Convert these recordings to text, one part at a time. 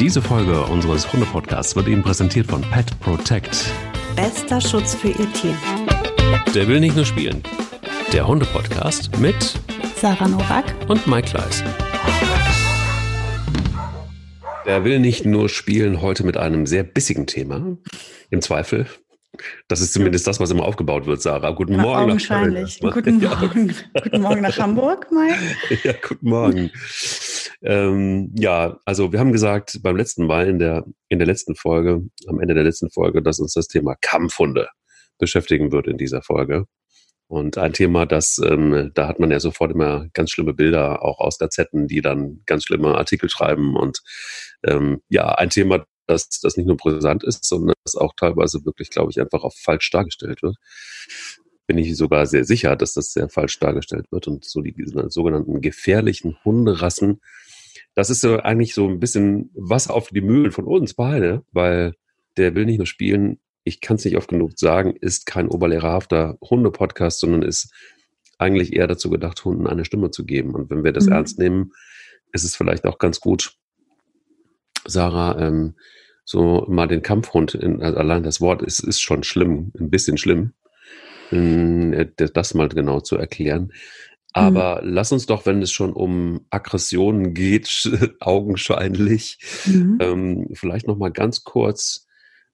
Diese Folge unseres Hunde-Podcasts wird Ihnen präsentiert von Pet Protect. Bester Schutz für Ihr Tier. Der will nicht nur spielen. Der Hunde-Podcast mit Sarah Nowak und Mike Kleiss. Der will nicht nur spielen heute mit einem sehr bissigen Thema. Im Zweifel das ist zumindest das, was immer aufgebaut wird, Sarah. Guten Ja, Morgen. nach augenscheinlich. Köln. Guten Ja. Morgen. Guten Morgen nach Hamburg, Mike. Ja, guten Morgen. Ähm, ja, also wir haben gesagt beim letzten Mal in der, in der letzten Folge, am Ende der letzten Folge, dass uns das Thema Kampfhunde beschäftigen wird in dieser Folge. Und ein Thema, das, ähm, da hat man ja sofort immer ganz schlimme Bilder, auch aus Gazetten, die dann ganz schlimme Artikel schreiben. Und ähm, ja, ein Thema, das, das nicht nur brisant ist, sondern das auch teilweise wirklich, glaube ich, einfach auch falsch dargestellt wird. Bin ich sogar sehr sicher, dass das sehr falsch dargestellt wird. Und so die sogenannten gefährlichen Hunderassen, das ist so eigentlich so ein bisschen Wasser auf die Mühlen von uns beide, weil der will nicht nur spielen, ich kann es nicht oft genug sagen, ist kein oberlehrerhafter Hunde-Podcast, sondern ist eigentlich eher dazu gedacht, Hunden eine Stimme zu geben. Und wenn wir das Mhm. ernst nehmen, ist es vielleicht auch ganz gut, Sarah, ähm, so mal den Kampfhund, in, also allein das Wort ist, ist schon schlimm, ein bisschen schlimm, ähm, äh, das mal genau zu erklären. Aber lass uns doch, wenn es schon um Aggressionen geht, augenscheinlich, Mhm. ähm, vielleicht noch mal ganz kurz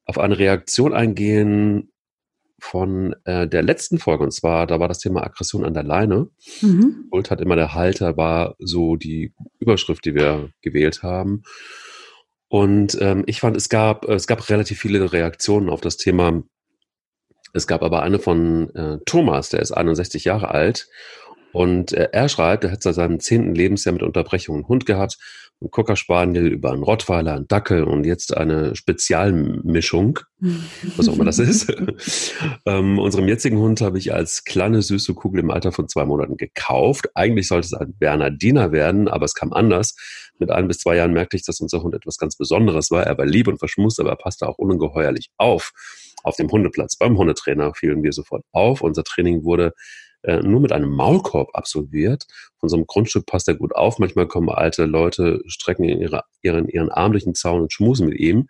auf eine Reaktion eingehen von äh, der letzten Folge. Und zwar, da war das Thema Aggression an der Leine. Mhm. Schuld hat immer der Halter, war so die Überschrift, die wir gewählt haben. Und ähm, ich fand, es gab, es gab relativ viele Reaktionen auf das Thema. Es gab aber eine von äh, Thomas, der ist 61 Jahre alt. Und äh, er schreibt, er hat seit seinem zehnten Lebensjahr mit Unterbrechung einen Hund gehabt, einen Cocker Spaniel über einen Rottweiler, einen Dackel und jetzt eine Spezialmischung was auch immer das ist. ähm, unserem jetzigen Hund habe ich als kleine süße Kugel im Alter von zwei Monaten gekauft. Eigentlich sollte es ein Bernardiner werden, aber es kam anders. Mit ein bis zwei Jahren merkte ich, dass unser Hund etwas ganz Besonderes war. Er war lieb und verschmust, aber er passte auch ungeheuerlich auf. Auf dem Hundeplatz beim Hundetrainer fielen wir sofort auf. Unser Training wurde äh, nur mit einem Maulkorb absolviert. Von so einem Grundstück passt er gut auf. Manchmal kommen alte Leute, strecken ihre, ihren, ihren Arm durch den Zaun und schmusen mit ihm.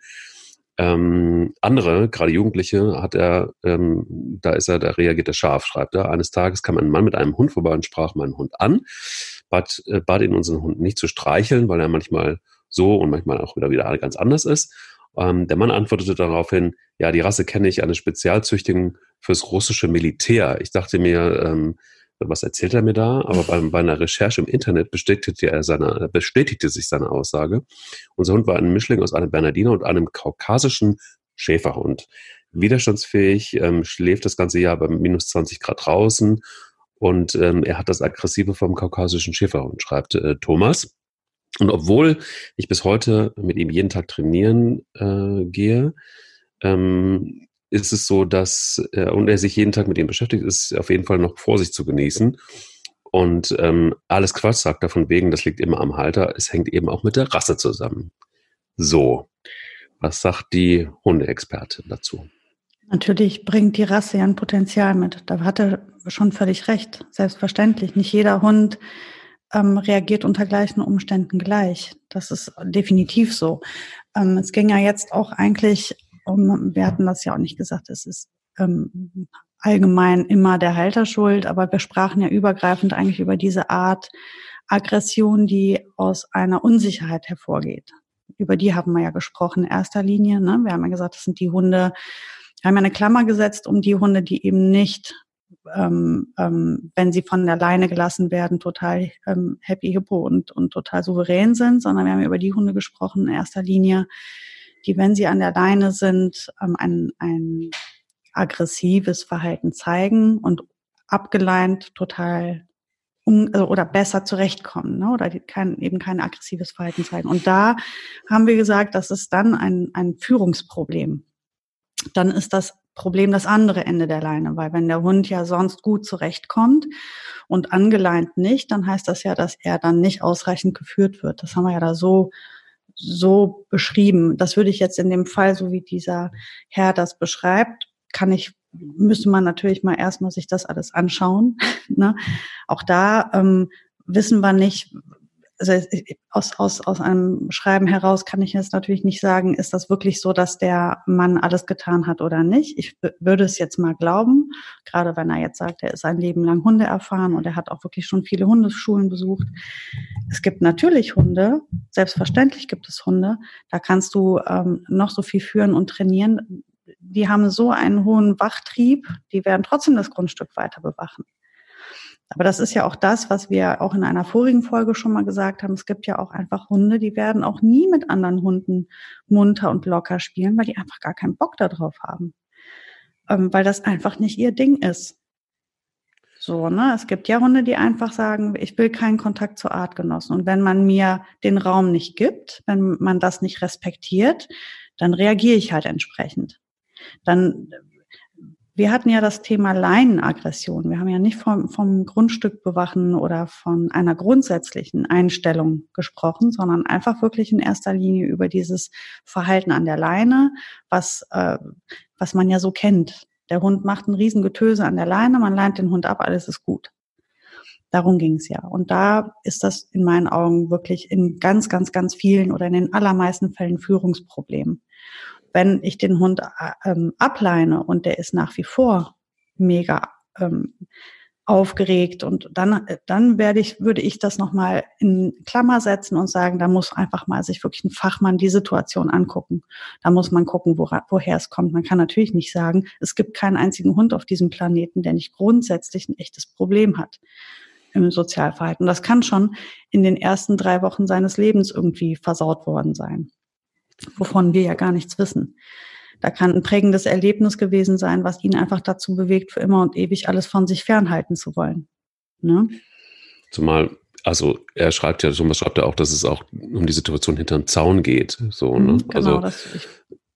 Ähm, andere, gerade Jugendliche, hat er, ähm, da ist er, da reagiert er scharf, schreibt er. Eines Tages kam ein Mann mit einem Hund vorbei und sprach meinen Hund an, bat, äh, bat ihn, unseren Hund nicht zu streicheln, weil er manchmal so und manchmal auch wieder wieder ganz anders ist. Ähm, der Mann antwortete daraufhin, ja, die Rasse kenne ich, eine Spezialzüchtigung fürs russische Militär. Ich dachte mir, ähm, was erzählt er mir da? Aber bei, bei einer Recherche im Internet bestätigte, er seine, bestätigte sich seine Aussage. Unser Hund war ein Mischling aus einem Bernardiner und einem kaukasischen Schäferhund. Widerstandsfähig, ähm, schläft das ganze Jahr bei minus 20 Grad draußen und ähm, er hat das Aggressive vom kaukasischen Schäferhund, schreibt äh, Thomas. Und obwohl ich bis heute mit ihm jeden Tag trainieren äh, gehe, ähm, ist es so, dass, äh, und er sich jeden Tag mit ihm beschäftigt, ist auf jeden Fall noch Vorsicht zu genießen. Und ähm, alles Quatsch sagt er von wegen, das liegt immer am Halter. Es hängt eben auch mit der Rasse zusammen. So, was sagt die Hundeexpertin dazu? Natürlich bringt die Rasse ja ein Potenzial mit. Da hat er schon völlig recht. Selbstverständlich. Nicht jeder Hund ähm, reagiert unter gleichen Umständen gleich. Das ist definitiv so. Ähm, es ging ja jetzt auch eigentlich um, wir hatten das ja auch nicht gesagt, es ist ähm, allgemein immer der Halter schuld, aber wir sprachen ja übergreifend eigentlich über diese Art Aggression, die aus einer Unsicherheit hervorgeht. Über die haben wir ja gesprochen in erster Linie. Ne? Wir haben ja gesagt, das sind die Hunde, wir haben ja eine Klammer gesetzt um die Hunde, die eben nicht ähm, ähm, wenn sie von der Leine gelassen werden, total ähm, happy hippo und, und total souverän sind, sondern wir haben über die Hunde gesprochen in erster Linie, die, wenn sie an der Leine sind, ähm, ein, ein aggressives Verhalten zeigen und abgeleint total un also, oder besser zurechtkommen ne? oder kein, eben kein aggressives Verhalten zeigen. Und da haben wir gesagt, das ist dann ein, ein Führungsproblem. Dann ist das Problem das andere Ende der Leine, weil wenn der Hund ja sonst gut zurechtkommt und angeleint nicht, dann heißt das ja, dass er dann nicht ausreichend geführt wird. Das haben wir ja da so so beschrieben. Das würde ich jetzt in dem Fall, so wie dieser Herr das beschreibt, kann ich müsste man natürlich mal erstmal sich das alles anschauen. ne? Auch da ähm, wissen wir nicht, also aus, aus, aus einem Schreiben heraus kann ich jetzt natürlich nicht sagen, ist das wirklich so, dass der Mann alles getan hat oder nicht. Ich würde es jetzt mal glauben, gerade wenn er jetzt sagt, er ist ein Leben lang Hunde erfahren und er hat auch wirklich schon viele Hundeschulen besucht. Es gibt natürlich Hunde, selbstverständlich gibt es Hunde, da kannst du ähm, noch so viel führen und trainieren. Die haben so einen hohen Wachtrieb, die werden trotzdem das Grundstück weiter bewachen. Aber das ist ja auch das, was wir auch in einer vorigen Folge schon mal gesagt haben. Es gibt ja auch einfach Hunde, die werden auch nie mit anderen Hunden munter und locker spielen, weil die einfach gar keinen Bock darauf haben. Ähm, weil das einfach nicht ihr Ding ist. So, ne? Es gibt ja Hunde, die einfach sagen, ich will keinen Kontakt zu Artgenossen. Und wenn man mir den Raum nicht gibt, wenn man das nicht respektiert, dann reagiere ich halt entsprechend. Dann wir hatten ja das Thema Leinenaggression. Wir haben ja nicht vom, vom Grundstück bewachen oder von einer grundsätzlichen Einstellung gesprochen, sondern einfach wirklich in erster Linie über dieses Verhalten an der Leine, was, äh, was man ja so kennt. Der Hund macht ein Riesengetöse an der Leine, man leint den Hund ab, alles ist gut. Darum ging es ja. Und da ist das in meinen Augen wirklich in ganz, ganz, ganz vielen oder in den allermeisten Fällen Führungsproblem wenn ich den Hund äh, ähm, ableine und der ist nach wie vor mega ähm, aufgeregt und dann dann werde ich würde ich das noch mal in Klammer setzen und sagen, da muss einfach mal sich wirklich ein Fachmann die Situation angucken. Da muss man gucken, wo, woher es kommt. Man kann natürlich nicht sagen, es gibt keinen einzigen Hund auf diesem Planeten, der nicht grundsätzlich ein echtes Problem hat im Sozialverhalten. Das kann schon in den ersten drei Wochen seines Lebens irgendwie versaut worden sein wovon wir ja gar nichts wissen. Da kann ein prägendes Erlebnis gewesen sein, was ihn einfach dazu bewegt, für immer und ewig alles von sich fernhalten zu wollen. Ne? Zumal, also er schreibt ja, Thomas schreibt ja auch, dass es auch um die Situation hinterm Zaun geht. So, ne? Mhm, genau, also das,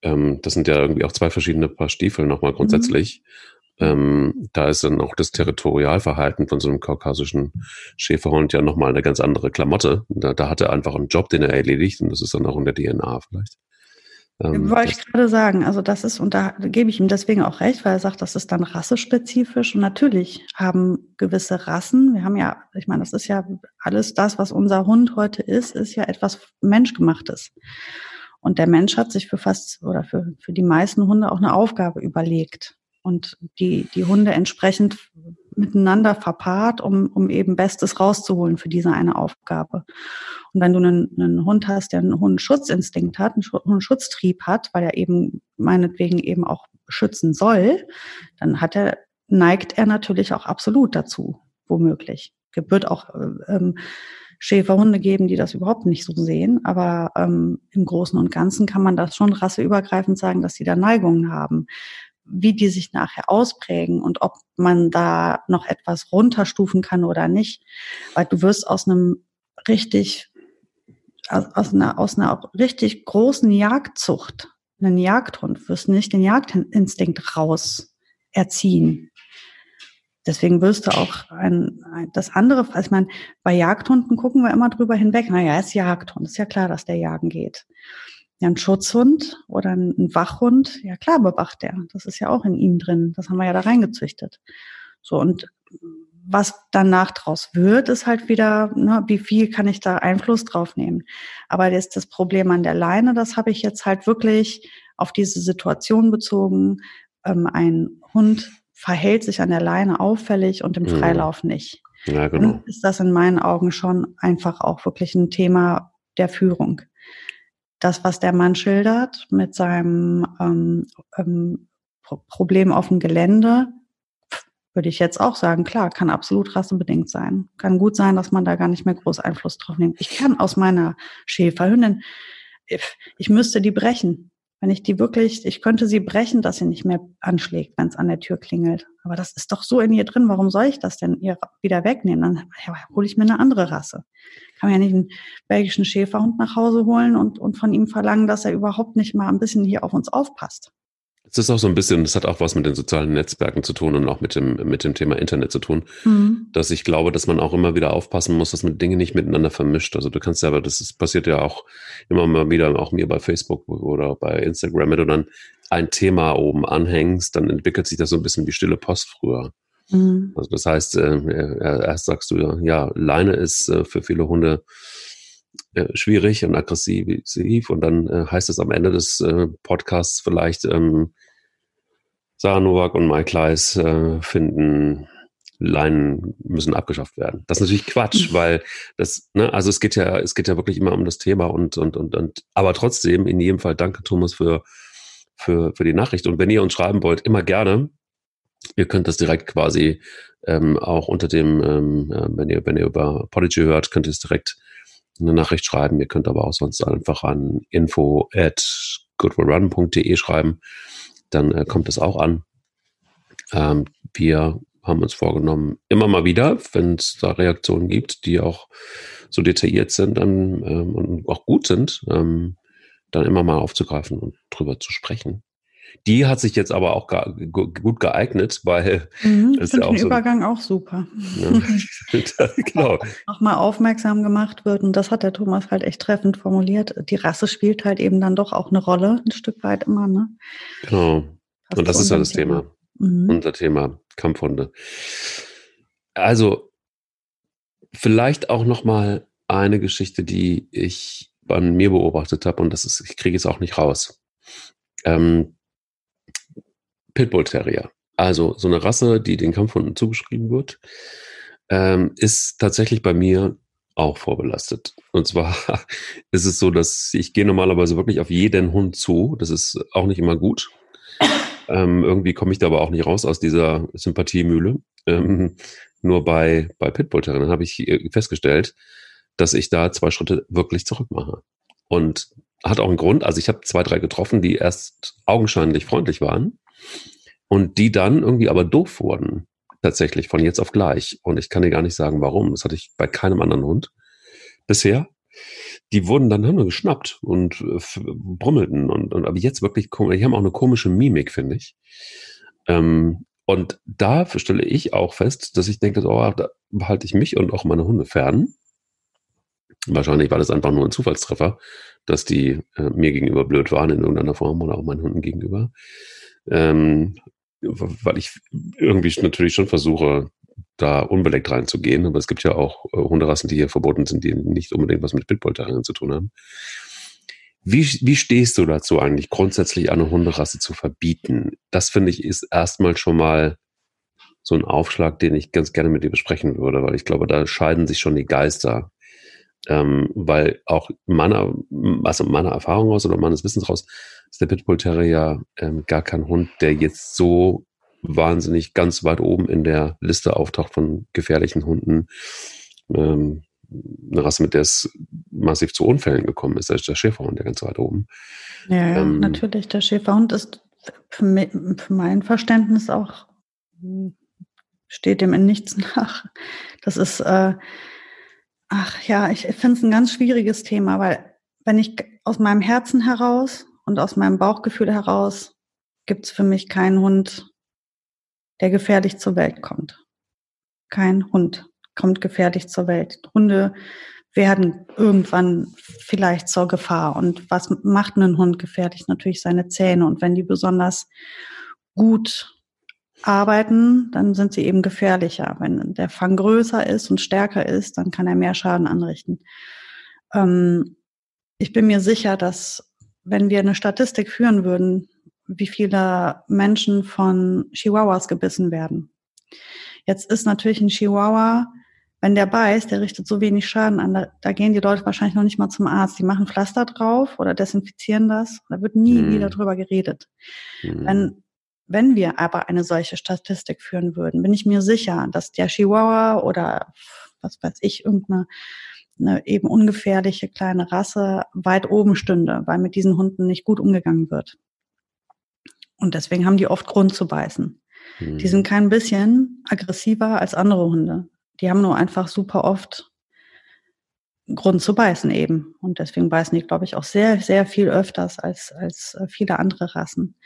ähm, das sind ja irgendwie auch zwei verschiedene Paar Stiefel nochmal grundsätzlich. Mhm. Ähm, da ist dann auch das Territorialverhalten von so einem kaukasischen Schäferhund ja nochmal eine ganz andere Klamotte. Da, da hat er einfach einen Job, den er erledigt und das ist dann auch in der DNA vielleicht. Ähm, Wollte ich gerade sagen, also das ist, und da gebe ich ihm deswegen auch recht, weil er sagt, das ist dann rassespezifisch. Und natürlich haben gewisse Rassen, wir haben ja, ich meine, das ist ja alles das, was unser Hund heute ist, ist ja etwas Menschgemachtes. Und der Mensch hat sich für fast oder für, für die meisten Hunde auch eine Aufgabe überlegt und die, die Hunde entsprechend miteinander verpaart, um, um eben Bestes rauszuholen für diese eine Aufgabe. Und wenn du einen, einen Hund hast, der einen hohen Schutzinstinkt hat, einen Schutztrieb hat, weil er eben meinetwegen eben auch schützen soll, dann hat er, neigt er natürlich auch absolut dazu, womöglich. Es wird auch äh, ähm, Schäferhunde geben, die das überhaupt nicht so sehen, aber ähm, im Großen und Ganzen kann man das schon rasseübergreifend sagen, dass sie da Neigungen haben wie die sich nachher ausprägen und ob man da noch etwas runterstufen kann oder nicht. Weil du wirst aus einem richtig, aus einer, aus einer richtig großen Jagdzucht, einen Jagdhund, wirst nicht den Jagdinstinkt raus erziehen. Deswegen wirst du auch ein, ein das andere, also ich meine, bei Jagdhunden gucken wir immer drüber hinweg. Naja, ist Jagdhund, ist ja klar, dass der jagen geht. Ja, ein Schutzhund oder ein Wachhund, ja klar bewacht der. Das ist ja auch in ihm drin. Das haben wir ja da reingezüchtet. So, und was danach draus wird, ist halt wieder, ne, wie viel kann ich da Einfluss drauf nehmen. Aber das, das Problem an der Leine, das habe ich jetzt halt wirklich auf diese Situation bezogen. Ähm, ein Hund verhält sich an der Leine auffällig und im mhm. Freilauf nicht. Ja, genau. Dann ist das in meinen Augen schon einfach auch wirklich ein Thema der Führung das, was der Mann schildert mit seinem ähm, ähm, Problem auf dem Gelände, würde ich jetzt auch sagen, klar, kann absolut rassenbedingt sein. Kann gut sein, dass man da gar nicht mehr groß Einfluss drauf nimmt. Ich kann aus meiner Schäferhündin, ich müsste die brechen. Wenn ich die wirklich, ich könnte sie brechen, dass sie nicht mehr anschlägt, wenn es an der Tür klingelt. Aber das ist doch so in ihr drin. Warum soll ich das denn ihr wieder wegnehmen? Dann ja, hole ich mir eine andere Rasse. Kann mir ja nicht einen belgischen Schäferhund nach Hause holen und, und von ihm verlangen, dass er überhaupt nicht mal ein bisschen hier auf uns aufpasst. Es ist auch so ein bisschen, das hat auch was mit den sozialen Netzwerken zu tun und auch mit dem, mit dem Thema Internet zu tun, mhm. dass ich glaube, dass man auch immer wieder aufpassen muss, dass man Dinge nicht miteinander vermischt. Also du kannst ja, aber das ist, passiert ja auch immer mal wieder, auch mir bei Facebook oder bei Instagram, wenn du dann ein Thema oben anhängst, dann entwickelt sich das so ein bisschen wie stille Post früher. Mhm. Also das heißt, äh, erst sagst du ja, ja, Leine ist äh, für viele Hunde äh, schwierig und aggressiv und dann äh, heißt es am Ende des äh, Podcasts vielleicht, ähm, Sarah Novak und Mike Kleiss äh, finden Leinen müssen abgeschafft werden. Das ist natürlich Quatsch, mhm. weil das, ne, also es geht ja, es geht ja wirklich immer um das Thema und, und, und, und, aber trotzdem in jedem Fall danke Thomas für, für, für die Nachricht. Und wenn ihr uns schreiben wollt, immer gerne. Ihr könnt das direkt quasi ähm, auch unter dem, ähm, äh, wenn ihr, wenn ihr über Podigy hört, könnt ihr es direkt eine Nachricht schreiben. Ihr könnt aber auch sonst einfach an info at goodwillrun.de schreiben. Dann äh, kommt es auch an. Ähm, wir haben uns vorgenommen, immer mal wieder, wenn es da Reaktionen gibt, die auch so detailliert sind dann, ähm, und auch gut sind, ähm, dann immer mal aufzugreifen und drüber zu sprechen. Die hat sich jetzt aber auch gut geeignet, weil mhm, finde ja den so Übergang auch super. Ja, genau. Nochmal aufmerksam gemacht wird und das hat der Thomas halt echt treffend formuliert. Die Rasse spielt halt eben dann doch auch eine Rolle, ein Stück weit immer. Ne? Genau. Passt und das ist ja das Thema. Thema. Mhm. Unser Thema Kampfhunde. Also vielleicht auch noch mal eine Geschichte, die ich bei mir beobachtet habe und das ist, ich kriege es auch nicht raus. Ähm, Pitbull Terrier. Also so eine Rasse, die den Kampfhunden zugeschrieben wird, ähm, ist tatsächlich bei mir auch vorbelastet. Und zwar ist es so, dass ich gehe normalerweise wirklich auf jeden Hund zu. Das ist auch nicht immer gut. Ähm, irgendwie komme ich da aber auch nicht raus aus dieser Sympathiemühle. Ähm, nur bei, bei Pitbull Terriern habe ich äh, festgestellt, dass ich da zwei Schritte wirklich zurück mache. Und hat auch einen Grund. Also ich habe zwei, drei getroffen, die erst augenscheinlich freundlich waren und die dann irgendwie aber doof wurden. Tatsächlich von jetzt auf gleich. Und ich kann dir gar nicht sagen, warum. Das hatte ich bei keinem anderen Hund bisher. Die wurden dann haben wir geschnappt und äh, brummelten und, und aber jetzt wirklich, die haben auch eine komische Mimik, finde ich. Ähm, und da stelle ich auch fest, dass ich denke, oh, da behalte ich mich und auch meine Hunde fern. Wahrscheinlich war das einfach nur ein Zufallstreffer, dass die äh, mir gegenüber blöd waren in irgendeiner Form oder auch meinen Hunden gegenüber. Ähm, weil ich irgendwie natürlich schon versuche, da unbeleckt reinzugehen. Aber es gibt ja auch äh, Hunderassen, die hier verboten sind, die nicht unbedingt was mit Pitbull-Terriern zu tun haben. Wie, wie stehst du dazu eigentlich, grundsätzlich eine Hunderasse zu verbieten? Das finde ich ist erstmal schon mal so ein Aufschlag, den ich ganz gerne mit dir besprechen würde, weil ich glaube, da scheiden sich schon die Geister. Ähm, weil auch meiner, also meiner Erfahrung aus oder meines Wissens raus, ist der Pitbull Terrier ähm, gar kein Hund, der jetzt so wahnsinnig ganz weit oben in der Liste auftaucht von gefährlichen Hunden. Ähm, eine Rasse, mit der es massiv zu Unfällen gekommen ist, da ist der Schäferhund der ganz weit oben. Ja, ja ähm, natürlich. Der Schäferhund ist für, mich, für mein Verständnis auch, steht dem in nichts nach. Das ist, äh, ach ja, ich finde es ein ganz schwieriges Thema, weil wenn ich aus meinem Herzen heraus und aus meinem Bauchgefühl heraus gibt es für mich keinen Hund, der gefährlich zur Welt kommt. Kein Hund kommt gefährlich zur Welt. Hunde werden irgendwann vielleicht zur Gefahr. Und was macht einen Hund gefährlich? Natürlich seine Zähne. Und wenn die besonders gut arbeiten, dann sind sie eben gefährlicher. Wenn der Fang größer ist und stärker ist, dann kann er mehr Schaden anrichten. Ähm, ich bin mir sicher, dass wenn wir eine Statistik führen würden, wie viele Menschen von Chihuahuas gebissen werden. Jetzt ist natürlich ein Chihuahua, wenn der beißt, der richtet so wenig Schaden an, da, da gehen die Leute wahrscheinlich noch nicht mal zum Arzt. Die machen Pflaster drauf oder desinfizieren das. Da wird nie mhm. wieder drüber geredet. Mhm. Wenn, wenn wir aber eine solche Statistik führen würden, bin ich mir sicher, dass der Chihuahua oder was weiß ich, irgendeine eine eben ungefährliche kleine Rasse weit oben stünde, weil mit diesen Hunden nicht gut umgegangen wird. Und deswegen haben die oft Grund zu beißen. Mhm. Die sind kein bisschen aggressiver als andere Hunde. Die haben nur einfach super oft Grund zu beißen eben. Und deswegen beißen die, glaube ich, auch sehr, sehr viel öfters als, als äh, viele andere Rassen.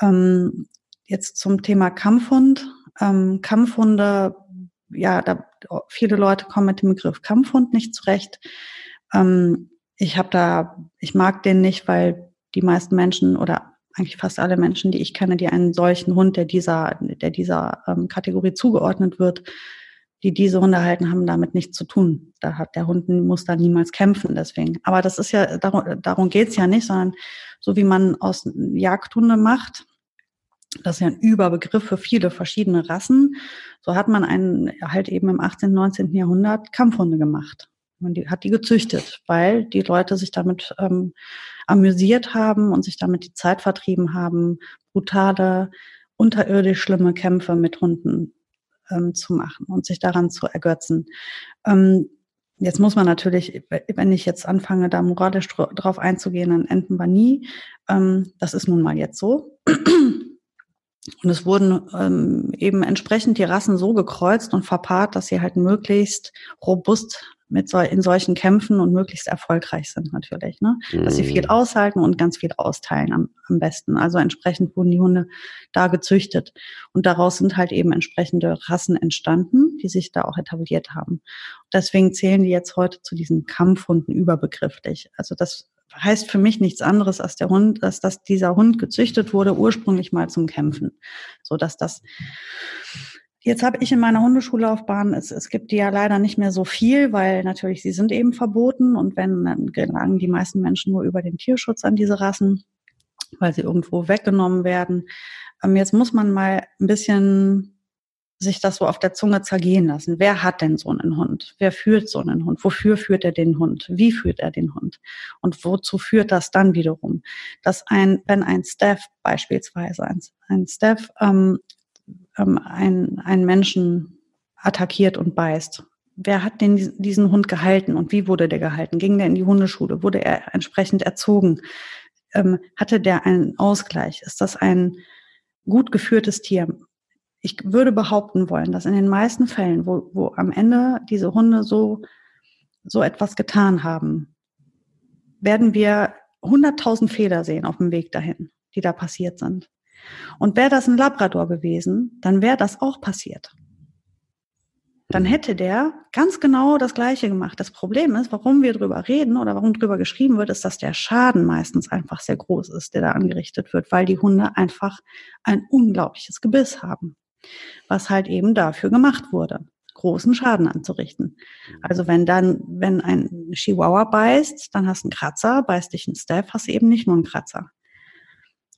Ähm, jetzt zum Thema Kampfhund. Ähm, Kampfhunde, ja, da viele Leute kommen mit dem Begriff Kampfhund nicht zurecht. Ähm, ich habe da, ich mag den nicht, weil die meisten Menschen oder eigentlich fast alle Menschen, die ich kenne, die einen solchen Hund, der dieser, der dieser ähm, Kategorie zugeordnet wird, die diese Hunde halten, haben damit nichts zu tun. Da hat der Hund muss da niemals kämpfen, deswegen. Aber das ist ja, darum, darum geht's ja nicht, sondern so wie man aus Jagdhunde macht, das ist ja ein Überbegriff für viele verschiedene Rassen. So hat man einen halt eben im 18., 19. Jahrhundert Kampfhunde gemacht. Man die, hat die gezüchtet, weil die Leute sich damit ähm, amüsiert haben und sich damit die Zeit vertrieben haben, brutale, unterirdisch schlimme Kämpfe mit Hunden ähm, zu machen und sich daran zu ergötzen. Ähm, jetzt muss man natürlich, wenn ich jetzt anfange, da moralisch drauf einzugehen, dann enden wir nie. Ähm, das ist nun mal jetzt so. Und es wurden ähm, eben entsprechend die Rassen so gekreuzt und verpaart, dass sie halt möglichst robust mit so, in solchen Kämpfen und möglichst erfolgreich sind natürlich. Ne? Dass sie viel mhm. aushalten und ganz viel austeilen am, am besten. Also entsprechend wurden die Hunde da gezüchtet. Und daraus sind halt eben entsprechende Rassen entstanden, die sich da auch etabliert haben. Deswegen zählen die jetzt heute zu diesen Kampfhunden überbegrifflich. Also das heißt für mich nichts anderes als der Hund, dass, dass dieser Hund gezüchtet wurde ursprünglich mal zum Kämpfen, so dass das Jetzt habe ich in meiner Hundeschullaufbahn, es, es gibt die ja leider nicht mehr so viel, weil natürlich sie sind eben verboten und wenn, dann gelangen die meisten Menschen nur über den Tierschutz an diese Rassen, weil sie irgendwo weggenommen werden. Ähm, jetzt muss man mal ein bisschen sich das so auf der Zunge zergehen lassen. Wer hat denn so einen Hund? Wer führt so einen Hund? Wofür führt er den Hund? Wie führt er den Hund? Und wozu führt das dann wiederum? Dass ein, wenn ein Staff beispielsweise, ein, ein Staff ähm, ähm, ein, einen Menschen attackiert und beißt. Wer hat denn diesen Hund gehalten und wie wurde der gehalten? Ging der in die Hundeschule? Wurde er entsprechend erzogen? Ähm, hatte der einen Ausgleich? Ist das ein gut geführtes Tier? Ich würde behaupten wollen, dass in den meisten Fällen, wo, wo am Ende diese Hunde so, so etwas getan haben, werden wir 100.000 Fehler sehen auf dem Weg dahin, die da passiert sind. Und wäre das ein Labrador gewesen, dann wäre das auch passiert. Dann mhm. hätte der ganz genau das Gleiche gemacht. Das Problem ist, warum wir drüber reden oder warum drüber geschrieben wird, ist, dass der Schaden meistens einfach sehr groß ist, der da angerichtet wird, weil die Hunde einfach ein unglaubliches Gebiss haben, was halt eben dafür gemacht wurde, großen Schaden anzurichten. Mhm. Also wenn dann, wenn ein Chihuahua beißt, dann hast du einen Kratzer, beißt dich ein Staff, hast du eben nicht nur einen Kratzer.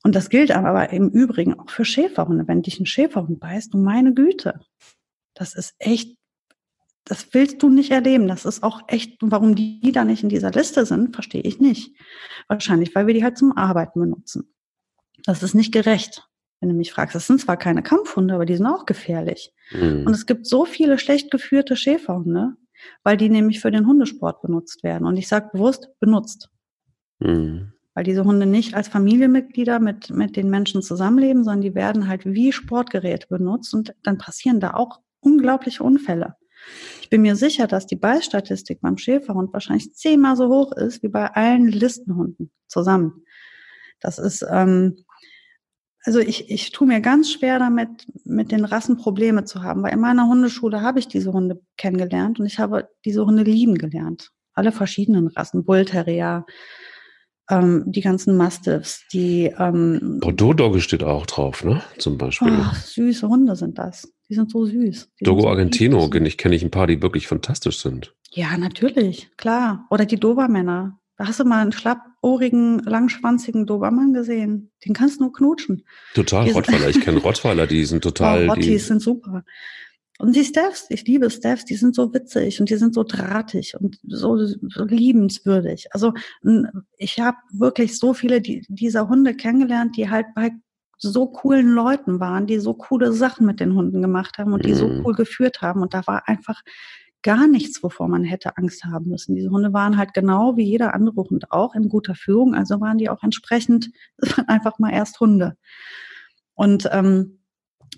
Und das gilt aber im Übrigen auch für Schäferhunde. Wenn dich ein Schäferhund beißt, du meine Güte, das ist echt, das willst du nicht erleben. Das ist auch echt, warum die da nicht in dieser Liste sind, verstehe ich nicht. Wahrscheinlich, weil wir die halt zum Arbeiten benutzen. Das ist nicht gerecht, wenn du mich fragst. Das sind zwar keine Kampfhunde, aber die sind auch gefährlich. Mhm. Und es gibt so viele schlecht geführte Schäferhunde, weil die nämlich für den Hundesport benutzt werden. Und ich sage bewusst benutzt. Mhm weil diese Hunde nicht als Familienmitglieder mit, mit den Menschen zusammenleben, sondern die werden halt wie Sportgeräte benutzt und dann passieren da auch unglaubliche Unfälle. Ich bin mir sicher, dass die Beißstatistik beim Schäferhund wahrscheinlich zehnmal so hoch ist wie bei allen Listenhunden zusammen. Das ist, ähm, also ich, ich tue mir ganz schwer damit, mit den Rassen Probleme zu haben, weil in meiner Hundeschule habe ich diese Hunde kennengelernt und ich habe diese Hunde lieben gelernt. Alle verschiedenen Rassen, Bull Terrier, ähm, die ganzen Mastiffs, die ähm, Bordeaux-Dogge steht auch drauf, ne? Zum Beispiel. Oh, süße Hunde sind das. Die sind so süß. Die Dogo so Argentino, süß. ich kenne ich ein paar, die wirklich fantastisch sind. Ja, natürlich, klar. Oder die Dobermänner. Da hast du mal einen schlappohrigen, langschwanzigen Dobermann gesehen. Den kannst du nur knutschen. Total, die Rottweiler. ich kenne Rottweiler, die sind total. Oh, Rottis sind super. Und die Staffs, ich liebe Staffs, die sind so witzig und die sind so drahtig und so, so liebenswürdig. Also ich habe wirklich so viele dieser Hunde kennengelernt, die halt bei so coolen Leuten waren, die so coole Sachen mit den Hunden gemacht haben und die so mhm. cool geführt haben. Und da war einfach gar nichts, wovor man hätte Angst haben müssen. Diese Hunde waren halt genau wie jeder andere Hund auch in guter Führung, also waren die auch entsprechend einfach mal erst Hunde. Und ähm,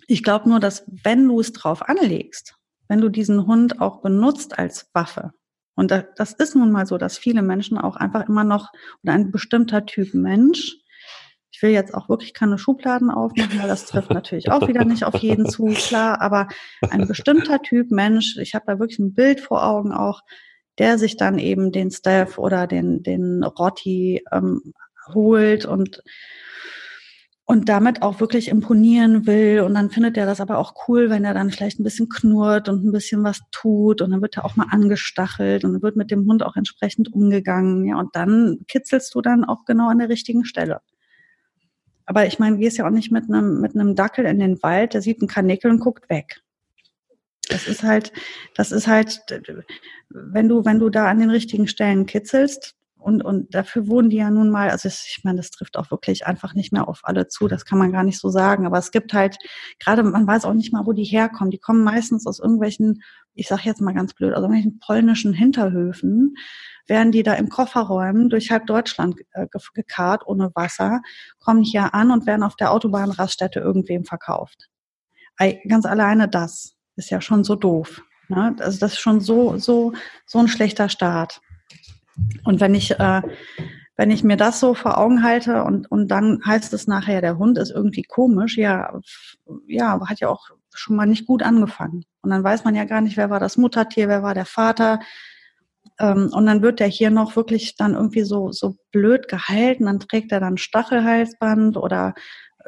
ich glaube nur, dass wenn du es drauf anlegst, wenn du diesen Hund auch benutzt als Waffe, und das ist nun mal so, dass viele Menschen auch einfach immer noch oder ein bestimmter Typ Mensch, ich will jetzt auch wirklich keine Schubladen aufmachen, weil das trifft natürlich auch wieder nicht auf jeden zu, klar, aber ein bestimmter Typ Mensch, ich habe da wirklich ein Bild vor Augen auch, der sich dann eben den Steph oder den, den Rotti ähm, holt und und damit auch wirklich imponieren will. Und dann findet er das aber auch cool, wenn er dann vielleicht ein bisschen knurrt und ein bisschen was tut. Und dann wird er auch mal angestachelt und wird mit dem Hund auch entsprechend umgegangen. Ja, und dann kitzelst du dann auch genau an der richtigen Stelle. Aber ich meine, gehst ja auch nicht mit einem, mit einem Dackel in den Wald, der sieht einen Kanickel und guckt weg. Das ist halt, das ist halt, wenn du, wenn du da an den richtigen Stellen kitzelst, und, und dafür wurden die ja nun mal, also ich meine, das trifft auch wirklich einfach nicht mehr auf alle zu, das kann man gar nicht so sagen. Aber es gibt halt, gerade man weiß auch nicht mal, wo die herkommen. Die kommen meistens aus irgendwelchen, ich sage jetzt mal ganz blöd, aus irgendwelchen polnischen Hinterhöfen, werden die da im Kofferräumen durch halb Deutschland äh, gekarrt ohne Wasser, kommen hier an und werden auf der Autobahnraststätte irgendwem verkauft. Ganz alleine das ist ja schon so doof. Ne? Also das ist schon so, so, so ein schlechter Start. Und wenn ich, äh, wenn ich mir das so vor Augen halte und, und dann heißt es nachher, der Hund ist irgendwie komisch, ja, ja, hat ja auch schon mal nicht gut angefangen. Und dann weiß man ja gar nicht, wer war das Muttertier, wer war der Vater. Ähm, und dann wird der hier noch wirklich dann irgendwie so, so blöd gehalten. Dann trägt er dann Stachelhalsband oder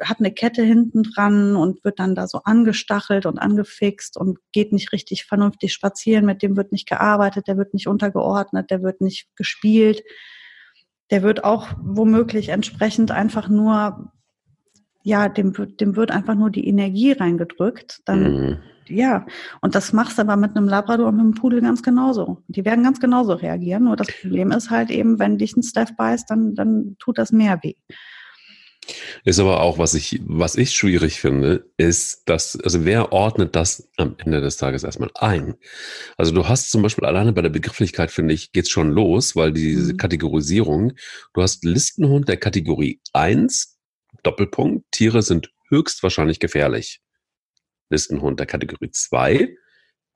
hat eine Kette hinten dran und wird dann da so angestachelt und angefixt und geht nicht richtig vernünftig spazieren, mit dem wird nicht gearbeitet, der wird nicht untergeordnet, der wird nicht gespielt. Der wird auch womöglich entsprechend einfach nur, ja, dem wird, dem wird einfach nur die Energie reingedrückt. Dann, mhm. ja, und das machst du aber mit einem Labrador und mit einem Pudel ganz genauso. Die werden ganz genauso reagieren. Nur das Problem ist halt eben, wenn dich ein Steph beißt, dann, dann tut das mehr weh. Ist aber auch, was ich, was ich schwierig finde, ist, dass, also wer ordnet das am Ende des Tages erstmal ein? Also du hast zum Beispiel alleine bei der Begrifflichkeit, finde ich, geht's schon los, weil diese mhm. Kategorisierung, du hast Listenhund der Kategorie 1, Doppelpunkt, Tiere sind höchstwahrscheinlich gefährlich. Listenhund der Kategorie 2,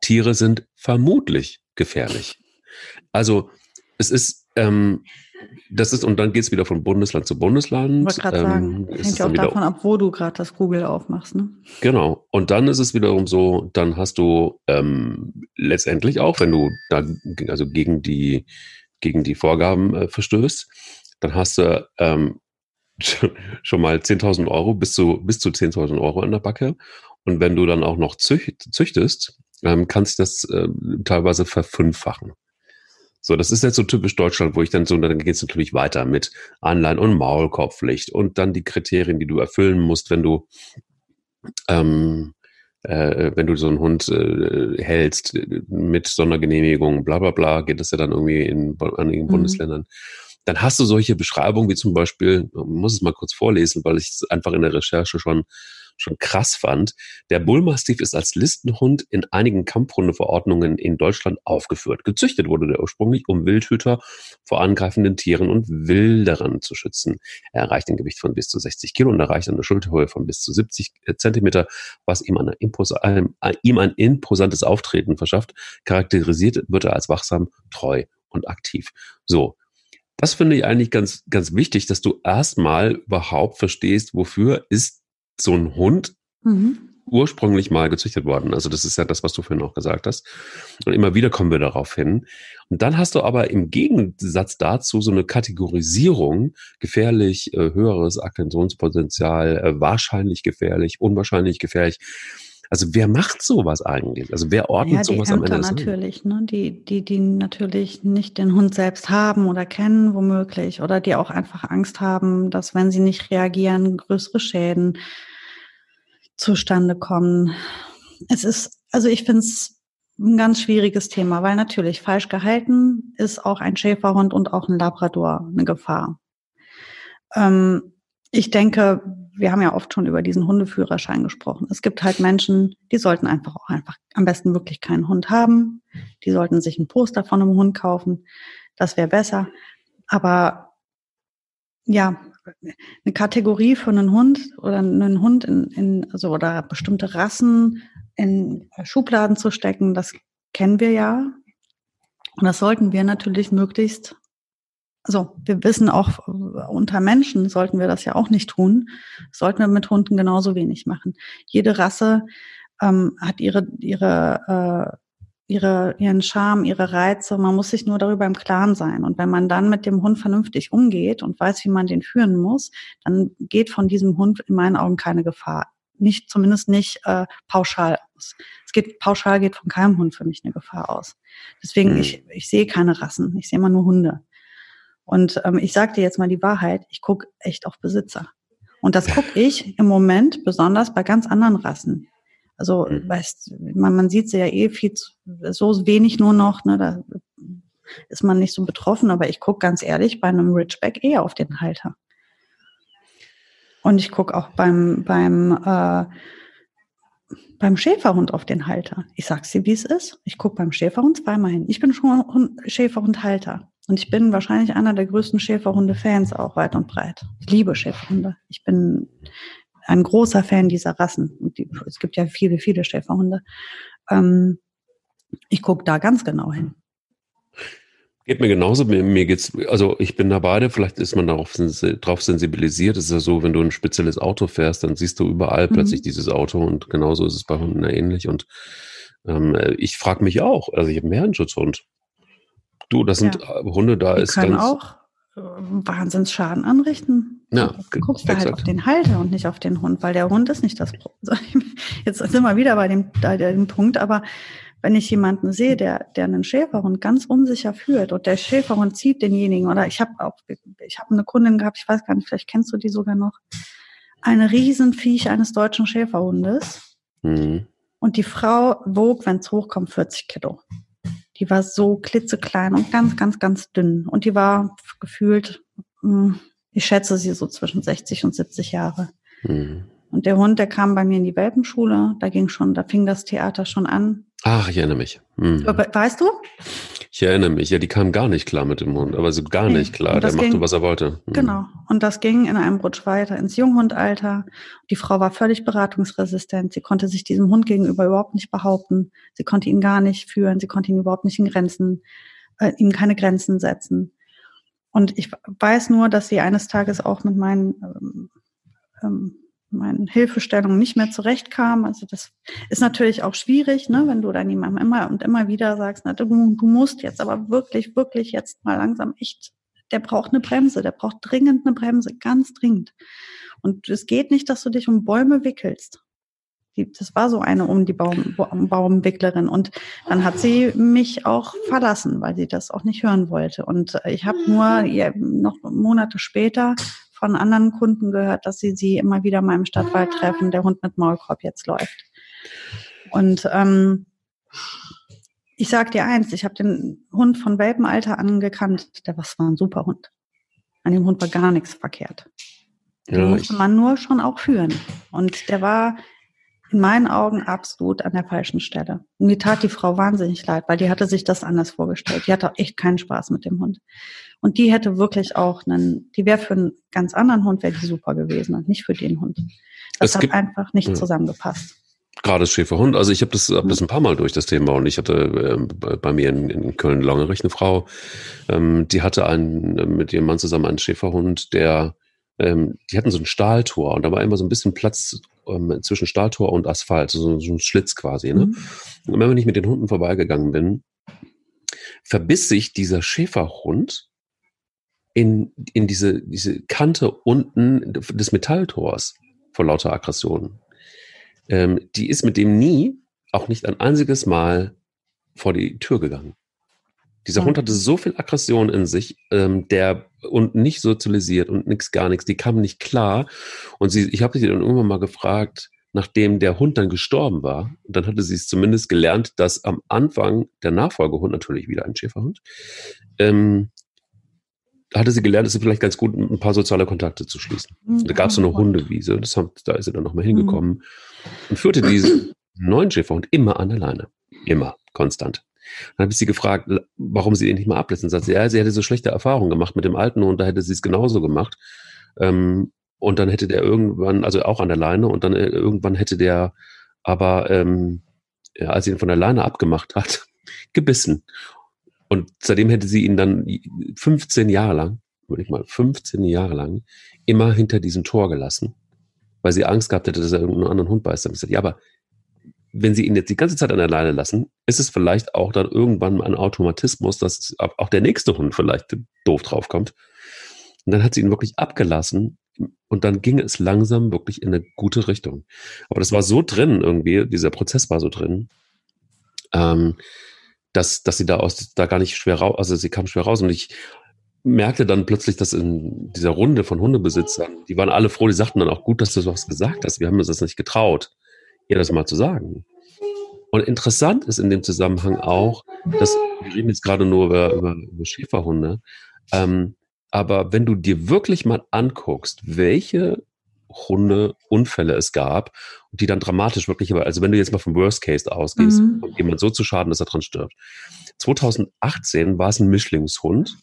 Tiere sind vermutlich gefährlich. Also es ist, ähm, das ist, und dann geht es wieder von Bundesland zu Bundesland. Ich wollte gerade ähm, sagen, hängt ja auch davon ab, wo du gerade das Google aufmachst. Ne? Genau. Und dann ist es wiederum so, dann hast du ähm, letztendlich auch, wenn du da also gegen die, gegen die Vorgaben äh, verstößt, dann hast du ähm, schon mal 10.000 Euro bis zu, bis zu 10.000 Euro in der Backe. Und wenn du dann auch noch zücht, züchtest, ähm, kannst du das äh, teilweise verfünffachen. So, das ist jetzt so typisch Deutschland, wo ich dann so, dann geht es natürlich weiter mit Anleihen- und Maulkorbpflicht und dann die Kriterien, die du erfüllen musst, wenn du ähm, äh, wenn du so einen Hund äh, hältst mit Sondergenehmigung, bla bla bla, geht das ja dann irgendwie in einigen mhm. Bundesländern. Dann hast du solche Beschreibungen wie zum Beispiel, muss es mal kurz vorlesen, weil ich es einfach in der Recherche schon schon krass fand. Der Bullmastiff ist als Listenhund in einigen Kampfhundeverordnungen in Deutschland aufgeführt. Gezüchtet wurde der ursprünglich, um Wildhüter vor angreifenden Tieren und Wilderern zu schützen. Er erreicht ein Gewicht von bis zu 60 Kilo und erreicht eine Schulterhöhe von bis zu 70 äh, Zentimeter, was ihm, eine Impos äh, ihm ein imposantes Auftreten verschafft. Charakterisiert wird er als wachsam, treu und aktiv. So, das finde ich eigentlich ganz, ganz wichtig, dass du erstmal überhaupt verstehst, wofür ist so ein Hund mhm. ursprünglich mal gezüchtet worden. Also das ist ja das, was du vorhin auch gesagt hast. Und immer wieder kommen wir darauf hin. Und dann hast du aber im Gegensatz dazu so eine Kategorisierung, gefährlich, äh, höheres Aggressionspotenzial, äh, wahrscheinlich gefährlich, unwahrscheinlich gefährlich. Also wer macht sowas eigentlich? Also wer ordnet ja, sowas Ämter am Ende? natürlich, ne? die, die, die natürlich nicht den Hund selbst haben oder kennen womöglich oder die auch einfach Angst haben, dass wenn sie nicht reagieren, größere Schäden zustande kommen. Es ist, also ich finde es ein ganz schwieriges Thema, weil natürlich falsch gehalten ist auch ein Schäferhund und auch ein Labrador eine Gefahr. Ähm, ich denke, wir haben ja oft schon über diesen Hundeführerschein gesprochen. Es gibt halt Menschen, die sollten einfach auch einfach am besten wirklich keinen Hund haben. Die sollten sich ein Poster von einem Hund kaufen. Das wäre besser. Aber ja, eine Kategorie für einen Hund oder einen Hund in, in also oder bestimmte Rassen in Schubladen zu stecken, das kennen wir ja. Und das sollten wir natürlich möglichst, also wir wissen auch, unter Menschen sollten wir das ja auch nicht tun, sollten wir mit Hunden genauso wenig machen. Jede Rasse ähm, hat ihre, ihre ihre, ihren Charme, ihre Reize. Man muss sich nur darüber im Klaren sein. Und wenn man dann mit dem Hund vernünftig umgeht und weiß, wie man den führen muss, dann geht von diesem Hund in meinen Augen keine Gefahr. Nicht, zumindest nicht äh, pauschal aus. Es geht, pauschal geht von keinem Hund für mich eine Gefahr aus. Deswegen, mhm. ich, ich sehe keine Rassen. Ich sehe immer nur Hunde. Und ähm, ich sage dir jetzt mal die Wahrheit, ich gucke echt auf Besitzer. Und das gucke ich im Moment besonders bei ganz anderen Rassen. Also, mhm. weißt, man, man sieht sie ja eh viel zu, so wenig nur noch, ne, da ist man nicht so betroffen, aber ich gucke ganz ehrlich bei einem Ridgeback eher auf den Halter. Und ich gucke auch beim, beim, äh, beim Schäferhund auf den Halter. Ich sag's dir, wie es ist. Ich gucke beim Schäferhund zweimal hin. Ich bin schon Schäferhundhalter. Und ich bin wahrscheinlich einer der größten Schäferhunde-Fans auch weit und breit. Ich liebe Schäferhunde. Ich bin ein großer Fan dieser Rassen. Und die, es gibt ja viele, viele Schäferhunde. Ähm, ich gucke da ganz genau hin. Geht mir genauso. Mir, mir geht's, also ich bin da beide, vielleicht ist man darauf, darauf sensibilisiert. Es ist ja so, wenn du ein spezielles Auto fährst, dann siehst du überall mhm. plötzlich dieses Auto und genauso ist es bei Hunden ähnlich. Und ähm, ich frage mich auch, also ich habe einen Herrenschutzhund. Du, das sind ja. Hunde, da Die ist können ganz. auch äh, Wahnsinnsschaden anrichten. Ja, du guckst da halt auf den Halter und nicht auf den Hund, weil der Hund ist nicht das Problem. Jetzt sind wir wieder bei dem, bei dem Punkt, aber wenn ich jemanden sehe, der, der einen Schäferhund ganz unsicher führt und der Schäferhund zieht denjenigen, oder ich habe auch, ich habe eine Kundin gehabt, ich weiß gar nicht, vielleicht kennst du die sogar noch, eine Riesenviech eines deutschen Schäferhundes. Mhm. Und die Frau wog, wenn es hochkommt, 40 Kilo. Die war so klitzeklein und ganz, ganz, ganz dünn. Und die war gefühlt, hm, ich schätze sie so zwischen 60 und 70 Jahre. Mhm. Und der Hund, der kam bei mir in die Welpenschule, da ging schon, da fing das Theater schon an. Ach, ich erinnere mich. Mhm. Weißt du? Ich erinnere mich. Ja, die kam gar nicht klar mit dem Hund, aber so gar nicht klar. Der machte, was er wollte. Mhm. Genau. Und das ging in einem Rutsch weiter ins Junghundalter. Die Frau war völlig beratungsresistent. Sie konnte sich diesem Hund gegenüber überhaupt nicht behaupten. Sie konnte ihn gar nicht führen. Sie konnte ihn überhaupt nicht in Grenzen, äh, ihm keine Grenzen setzen. Und ich weiß nur, dass sie eines Tages auch mit meinen ähm, ähm, meinen Hilfestellungen nicht mehr zurechtkam. Also das ist natürlich auch schwierig, ne, wenn du dann jemandem immer und immer wieder sagst, na, du, du musst jetzt aber wirklich, wirklich jetzt mal langsam echt, der braucht eine Bremse, der braucht dringend eine Bremse, ganz dringend. Und es geht nicht, dass du dich um Bäume wickelst. Die, das war so eine um die Baum, Baumwicklerin. Und dann hat sie mich auch verlassen, weil sie das auch nicht hören wollte. Und ich habe nur ja, noch Monate später von anderen Kunden gehört, dass sie sie immer wieder mal im Stadtwald treffen, der Hund mit Maulkorb jetzt läuft. Und ähm, ich sag dir eins, ich habe den Hund von Welpenalter an gekannt. Der was war ein super Hund. An dem Hund war gar nichts verkehrt. Den ja, musste man nur schon auch führen. Und der war in meinen Augen absolut an der falschen Stelle. Und mir tat die Frau wahnsinnig leid, weil die hatte sich das anders vorgestellt. Die hatte auch echt keinen Spaß mit dem Hund. Und die hätte wirklich auch einen, die wäre für einen ganz anderen Hund, wäre die super gewesen und nicht für den Hund. Das es hat gibt, einfach nicht ja. zusammengepasst. Gerade das Schäferhund, also ich habe das, hab das ein paar Mal durch das Thema und ich hatte äh, bei mir in, in Köln-Longerich eine Frau, ähm, die hatte einen, äh, mit ihrem Mann zusammen einen Schäferhund, der ähm, die hatten so ein Stahltor und da war immer so ein bisschen Platz ähm, zwischen Stahltor und Asphalt, so, so ein Schlitz quasi. Ne? Mhm. Und wenn ich mit den Hunden vorbeigegangen bin, verbiss sich dieser Schäferhund in, in diese, diese Kante unten des Metalltors vor lauter Aggression. Ähm, die ist mit dem nie, auch nicht ein einziges Mal vor die Tür gegangen. Dieser Hund hatte so viel Aggression in sich, ähm, der und nicht sozialisiert und nichts, gar nichts. Die kam nicht klar. Und sie, ich habe sie dann irgendwann mal gefragt, nachdem der Hund dann gestorben war, dann hatte sie es zumindest gelernt, dass am Anfang der Nachfolgehund, natürlich wieder ein Schäferhund, ähm, hatte sie gelernt, es ist vielleicht ganz gut, ein paar soziale Kontakte zu schließen. Mhm. Da gab es so eine Hundewiese, das haben, da ist sie dann nochmal hingekommen mhm. und führte diesen neuen Schäferhund immer an der Leine. Immer, konstant. Dann habe ich sie gefragt, warum sie ihn nicht mal ablässt. Und sagt sie, ja, sie hätte so schlechte Erfahrungen gemacht mit dem alten Hund, da hätte sie es genauso gemacht. Ähm, und dann hätte der irgendwann, also auch an der Leine, und dann äh, irgendwann hätte der aber, ähm, ja, als sie ihn von der Leine abgemacht hat, gebissen. Und seitdem hätte sie ihn dann 15 Jahre lang, würde ich mal, 15 Jahre lang, immer hinter diesem Tor gelassen, weil sie Angst gehabt hätte, dass er irgendeinen anderen Hund beißt. Dann habe ich gesagt, ja, aber wenn sie ihn jetzt die ganze Zeit an der Leine lassen, ist es vielleicht auch dann irgendwann ein Automatismus, dass auch der nächste Hund vielleicht doof draufkommt. Und dann hat sie ihn wirklich abgelassen und dann ging es langsam wirklich in eine gute Richtung. Aber das war so drin irgendwie, dieser Prozess war so drin, ähm, dass, dass sie da aus, da gar nicht schwer raus, also sie kam schwer raus und ich merkte dann plötzlich, dass in dieser Runde von Hundebesitzern, die waren alle froh, die sagten dann auch gut, dass du sowas gesagt hast. Wir haben uns das nicht getraut, ihr das mal zu sagen. Und interessant ist in dem Zusammenhang auch, dass wir reden jetzt gerade nur über, über, über Schäferhunde, ähm, aber wenn du dir wirklich mal anguckst, welche Hundeunfälle es gab, die dann dramatisch wirklich, also wenn du jetzt mal vom Worst Case ausgehst, mhm. jemand so zu schaden, dass er dran stirbt. 2018 war es ein Mischlingshund,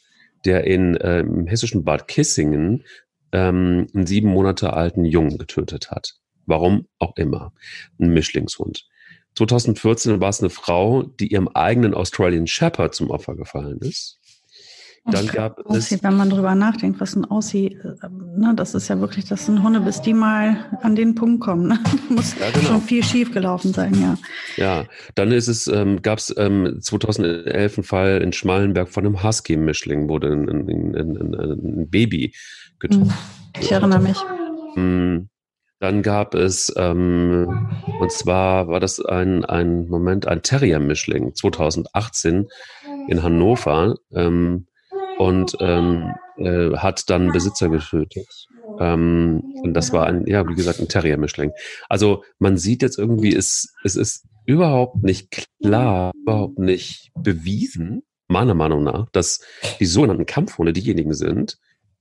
der in äh, im hessischen Bad Kissingen ähm, einen sieben Monate alten Jungen getötet hat. Warum auch immer. Ein Mischlingshund. 2014 war es eine Frau, die ihrem eigenen Australian Shepherd zum Opfer gefallen ist. Dann gab es. wenn man drüber nachdenkt, was ein Aussie, äh, ne, das ist ja wirklich, das sind Hunde, bis die mal an den Punkt kommen. Ne? muss ja, genau. schon viel schief gelaufen sein, ja. Ja, dann ist es, ähm, gab es ähm, 2011 einen Fall in Schmallenberg von einem Husky-Mischling, wurde ein, ein, ein, ein, Baby getötet. Hm, ich erinnere mich. Hm, dann gab es, ähm, und zwar war das ein, ein Moment, ein Terrier-Mischling 2018 in Hannover. Ähm, und ähm, äh, hat dann Besitzer getötet. Ähm, und das war ein, ja, wie gesagt, ein Terrier-Mischling. Also man sieht jetzt irgendwie, es, es ist überhaupt nicht klar, überhaupt nicht bewiesen, meiner Meinung nach, dass die sogenannten Kampfhunde diejenigen sind,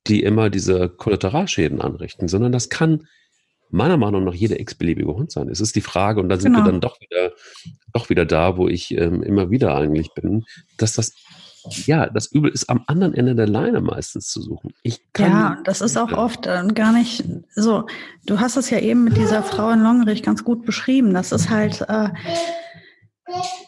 die immer diese Kollateralschäden anrichten, sondern das kann meiner Meinung nach jeder x-beliebige Hund sein. Es ist die Frage, und da sind genau. wir dann doch wieder, doch wieder da, wo ich ähm, immer wieder eigentlich bin, dass das ja, das Übel ist am anderen Ende der Leine meistens zu suchen. ja, das ist auch oft äh, gar nicht so. Du hast es ja eben mit dieser Frau in Longerich ganz gut beschrieben. Das ist halt, äh,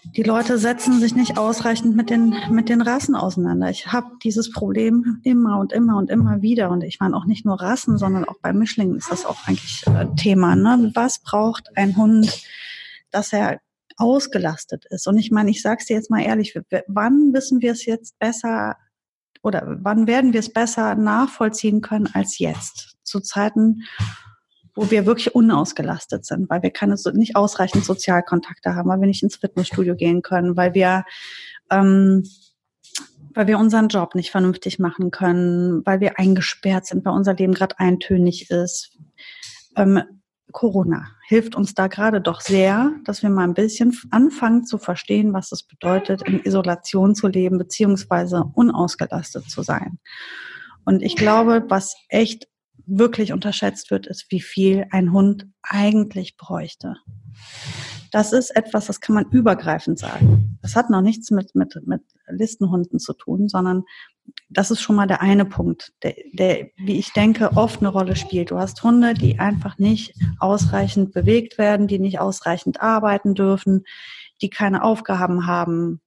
die Leute setzen sich nicht ausreichend mit den, mit den Rassen auseinander. Ich habe dieses Problem immer und immer und immer wieder. Und ich meine auch nicht nur Rassen, sondern auch bei Mischlingen ist das auch eigentlich äh, Thema. Ne? Was braucht ein Hund, dass er ausgelastet ist. Und ich meine, ich sage es dir jetzt mal ehrlich, wann wissen wir es jetzt besser oder wann werden wir es besser nachvollziehen können als jetzt? Zu Zeiten, wo wir wirklich unausgelastet sind, weil wir keine, nicht ausreichend Sozialkontakte haben, weil wir nicht ins Fitnessstudio gehen können, weil wir, ähm, weil wir unseren Job nicht vernünftig machen können, weil wir eingesperrt sind, weil unser Leben gerade eintönig ist. Ähm, Corona hilft uns da gerade doch sehr, dass wir mal ein bisschen anfangen zu verstehen, was es bedeutet, in Isolation zu leben, beziehungsweise unausgelastet zu sein. Und ich glaube, was echt wirklich unterschätzt wird, ist, wie viel ein Hund eigentlich bräuchte. Das ist etwas, das kann man übergreifend sagen. Das hat noch nichts mit, mit, mit Listenhunden zu tun, sondern das ist schon mal der eine Punkt, der, der, wie ich denke, oft eine Rolle spielt. Du hast Hunde, die einfach nicht ausreichend bewegt werden, die nicht ausreichend arbeiten dürfen, die keine Aufgaben haben,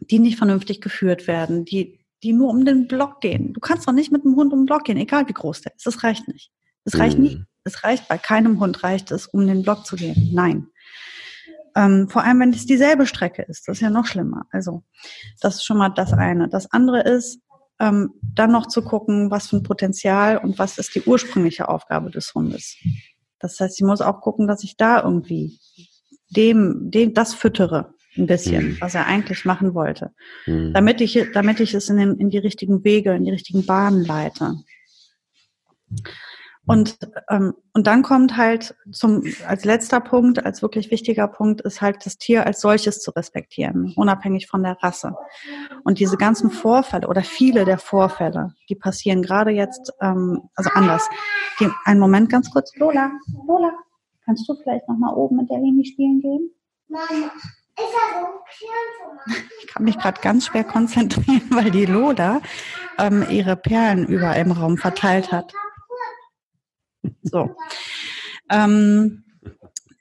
die nicht vernünftig geführt werden, die, die nur um den Block gehen. Du kannst doch nicht mit einem Hund um den Block gehen, egal wie groß der ist. Das reicht nicht. Es reicht mhm. nicht. Es reicht bei keinem Hund reicht es, um den Block zu gehen. Nein. Ähm, vor allem, wenn es dieselbe Strecke ist. Das ist ja noch schlimmer. Also, das ist schon mal das eine. Das andere ist, ähm, dann noch zu gucken, was für ein Potenzial und was ist die ursprüngliche Aufgabe des Hundes. Das heißt, ich muss auch gucken, dass ich da irgendwie dem, dem das füttere ein bisschen, mhm. was er eigentlich machen wollte, mhm. damit ich, damit ich es in, den, in die richtigen Wege, in die richtigen Bahnen leite. Und, ähm, und dann kommt halt zum, als letzter Punkt, als wirklich wichtiger Punkt, ist halt das Tier als solches zu respektieren, unabhängig von der Rasse. Und diese ganzen Vorfälle oder viele der Vorfälle, die passieren gerade jetzt, ähm, also anders. Die, einen Moment ganz kurz, Lola, Lola, kannst du vielleicht nochmal oben mit der Leni spielen gehen? Nein. Ich kann mich gerade ganz schwer konzentrieren, weil die Lola ähm, ihre Perlen überall im Raum verteilt hat. So. Ähm,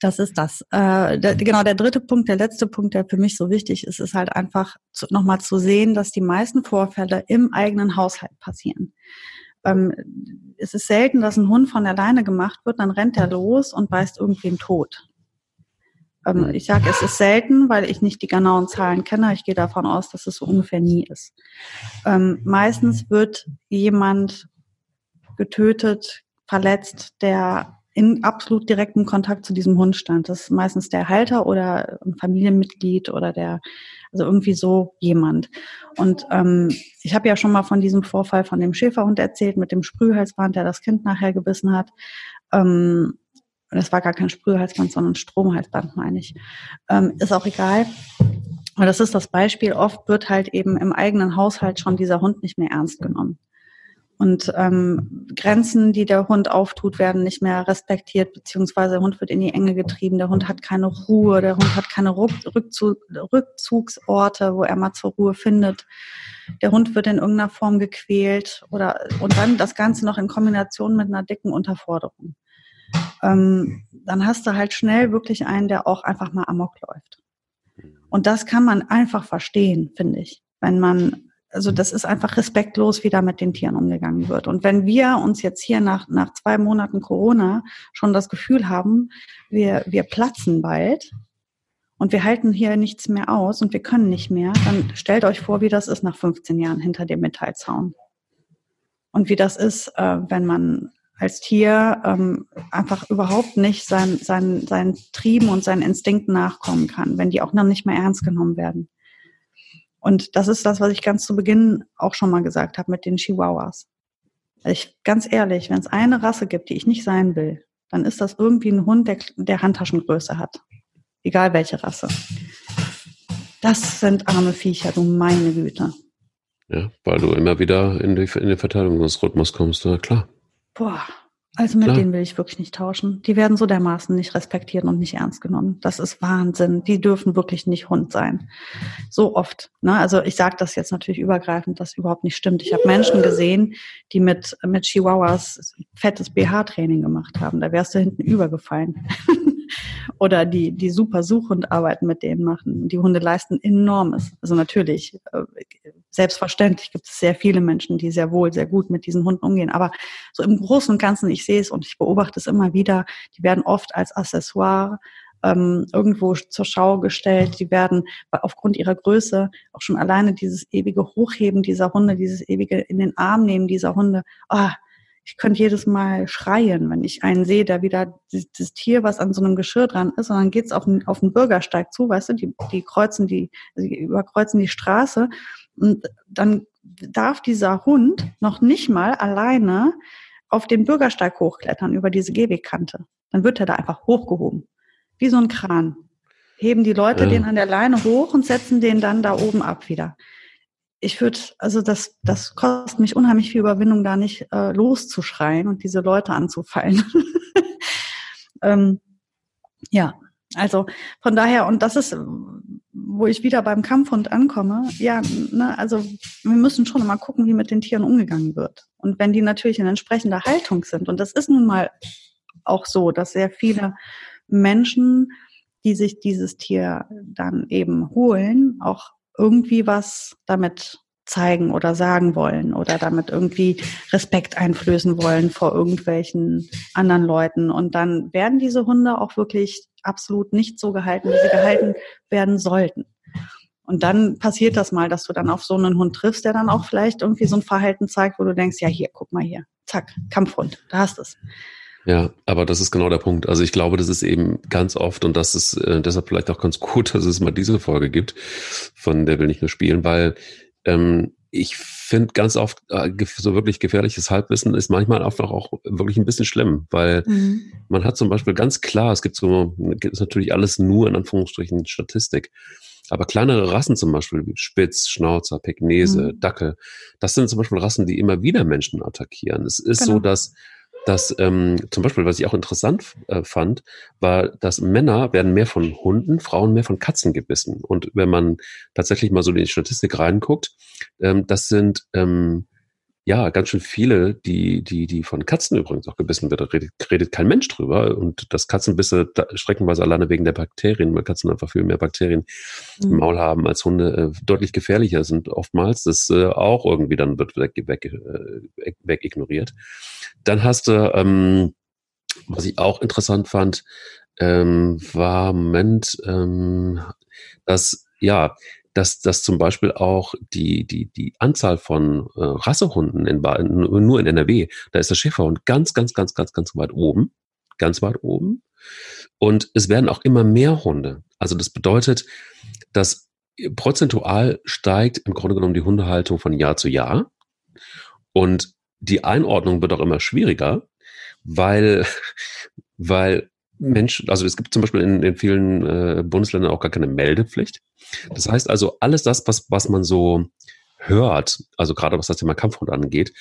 das ist das. Äh, der, genau, der dritte Punkt, der letzte Punkt, der für mich so wichtig ist, ist halt einfach nochmal zu sehen, dass die meisten Vorfälle im eigenen Haushalt passieren. Ähm, es ist selten, dass ein Hund von alleine gemacht wird, dann rennt er los und beißt irgendwen tot. Ähm. Ich sage, es ist selten, weil ich nicht die genauen Zahlen kenne. Ich gehe davon aus, dass es so ungefähr nie ist. Ähm, meistens wird jemand getötet, verletzt, der in absolut direktem Kontakt zu diesem Hund stand. Das ist meistens der Halter oder ein Familienmitglied oder der, also irgendwie so jemand. Und ähm, ich habe ja schon mal von diesem Vorfall von dem Schäferhund erzählt mit dem Sprühhalsband, der das Kind nachher gebissen hat. Ähm, das war gar kein Sprühhalsband, sondern Stromhalsband, meine ich. Ähm, ist auch egal. Aber das ist das Beispiel. Oft wird halt eben im eigenen Haushalt schon dieser Hund nicht mehr ernst genommen. Und ähm, Grenzen, die der Hund auftut, werden nicht mehr respektiert, beziehungsweise der Hund wird in die Enge getrieben, der Hund hat keine Ruhe, der Hund hat keine Rückzug, Rückzugsorte, wo er mal zur Ruhe findet. Der Hund wird in irgendeiner Form gequält oder und dann das Ganze noch in Kombination mit einer dicken Unterforderung. Ähm, dann hast du halt schnell wirklich einen, der auch einfach mal amok läuft. Und das kann man einfach verstehen, finde ich, wenn man also das ist einfach respektlos, wie da mit den Tieren umgegangen wird. Und wenn wir uns jetzt hier nach, nach zwei Monaten Corona schon das Gefühl haben, wir, wir platzen bald und wir halten hier nichts mehr aus und wir können nicht mehr, dann stellt euch vor, wie das ist nach 15 Jahren hinter dem Metallzaun. Und wie das ist, äh, wenn man als Tier ähm, einfach überhaupt nicht sein, sein, seinen Trieben und seinen Instinkten nachkommen kann, wenn die auch noch nicht mehr ernst genommen werden. Und das ist das, was ich ganz zu Beginn auch schon mal gesagt habe mit den Chihuahuas. Ich, ganz ehrlich, wenn es eine Rasse gibt, die ich nicht sein will, dann ist das irgendwie ein Hund, der, der Handtaschengröße hat. Egal welche Rasse. Das sind arme Viecher, du meine Güte. Ja, weil du immer wieder in, die, in den Verteidigungsrhythmus kommst, ja klar. Boah, also mit Klar. denen will ich wirklich nicht tauschen. Die werden so dermaßen nicht respektiert und nicht ernst genommen. Das ist Wahnsinn. Die dürfen wirklich nicht Hund sein. So oft. Ne? Also ich sage das jetzt natürlich übergreifend, dass überhaupt nicht stimmt. Ich habe Menschen gesehen, die mit, mit Chihuahuas fettes BH-Training gemacht haben. Da wärst du hinten übergefallen. oder die, die super Suchhundarbeiten mit denen machen. Die Hunde leisten enormes. Also natürlich, äh, selbstverständlich gibt es sehr viele Menschen, die sehr wohl, sehr gut mit diesen Hunden umgehen. Aber so im Großen und Ganzen, ich sehe es und ich beobachte es immer wieder, die werden oft als Accessoire ähm, irgendwo zur Schau gestellt. Die werden aufgrund ihrer Größe auch schon alleine dieses ewige Hochheben dieser Hunde, dieses ewige in den Arm nehmen dieser Hunde. Ah, ich könnte jedes Mal schreien, wenn ich einen sehe, der wieder das Tier, was an so einem Geschirr dran ist, und dann geht's auf den, auf den Bürgersteig zu, weißt du, die, die kreuzen die, die überkreuzen die Straße und dann darf dieser Hund noch nicht mal alleine auf den Bürgersteig hochklettern über diese Gehwegkante. Dann wird er da einfach hochgehoben. Wie so ein Kran. Heben die Leute ja. den an der Leine hoch und setzen den dann da oben ab wieder ich würde, also das, das kostet mich unheimlich viel Überwindung, da nicht äh, loszuschreien und diese Leute anzufallen. ähm, ja, also von daher, und das ist, wo ich wieder beim Kampfhund ankomme, ja, ne, also wir müssen schon mal gucken, wie mit den Tieren umgegangen wird. Und wenn die natürlich in entsprechender Haltung sind, und das ist nun mal auch so, dass sehr viele Menschen, die sich dieses Tier dann eben holen, auch irgendwie was damit zeigen oder sagen wollen oder damit irgendwie Respekt einflößen wollen vor irgendwelchen anderen Leuten. Und dann werden diese Hunde auch wirklich absolut nicht so gehalten, wie sie gehalten werden sollten. Und dann passiert das mal, dass du dann auf so einen Hund triffst, der dann auch vielleicht irgendwie so ein Verhalten zeigt, wo du denkst, ja hier, guck mal hier, zack, Kampfhund, da hast es. Ja, aber das ist genau der Punkt. Also ich glaube, das ist eben ganz oft und das ist äh, deshalb vielleicht auch ganz gut, dass es mal diese Folge gibt, von der will nicht nur spielen, weil ähm, ich finde ganz oft äh, so wirklich gefährliches Halbwissen ist manchmal einfach auch wirklich ein bisschen schlimm, weil mhm. man hat zum Beispiel ganz klar, es gibt so, es natürlich alles nur in Anführungsstrichen Statistik, aber kleinere Rassen zum Beispiel, wie Spitz, Schnauzer, Peknese, mhm. Dackel, das sind zum Beispiel Rassen, die immer wieder Menschen attackieren. Es ist genau. so, dass dass ähm, zum Beispiel, was ich auch interessant äh, fand, war, dass Männer werden mehr von Hunden, Frauen mehr von Katzen gebissen. Und wenn man tatsächlich mal so in die Statistik reinguckt, ähm, das sind ähm, ja, ganz schön viele, die, die, die von Katzen übrigens auch gebissen wird. Da redet, redet kein Mensch drüber. Und das Katzenbisse da, streckenweise alleine wegen der Bakterien, weil Katzen einfach viel mehr Bakterien mhm. im Maul haben als Hunde, äh, deutlich gefährlicher sind oftmals. Das äh, auch irgendwie dann wird weg, weg, äh, weg ignoriert. Dann hast du, ähm, was ich auch interessant fand, ähm, war Moment, ähm, dass ja, dass, dass zum Beispiel auch die, die, die Anzahl von äh, Rassehunden in, nur in NRW, da ist der Schäferhund ganz, ganz, ganz, ganz, ganz weit oben. Ganz weit oben. Und es werden auch immer mehr Hunde. Also das bedeutet, dass prozentual steigt im Grunde genommen die Hundehaltung von Jahr zu Jahr. Und die Einordnung wird auch immer schwieriger, weil, weil Menschen, also es gibt zum Beispiel in, in vielen äh, Bundesländern auch gar keine Meldepflicht. Das heißt also, alles das, was, was man so hört, also gerade was das Thema Kampfhund angeht,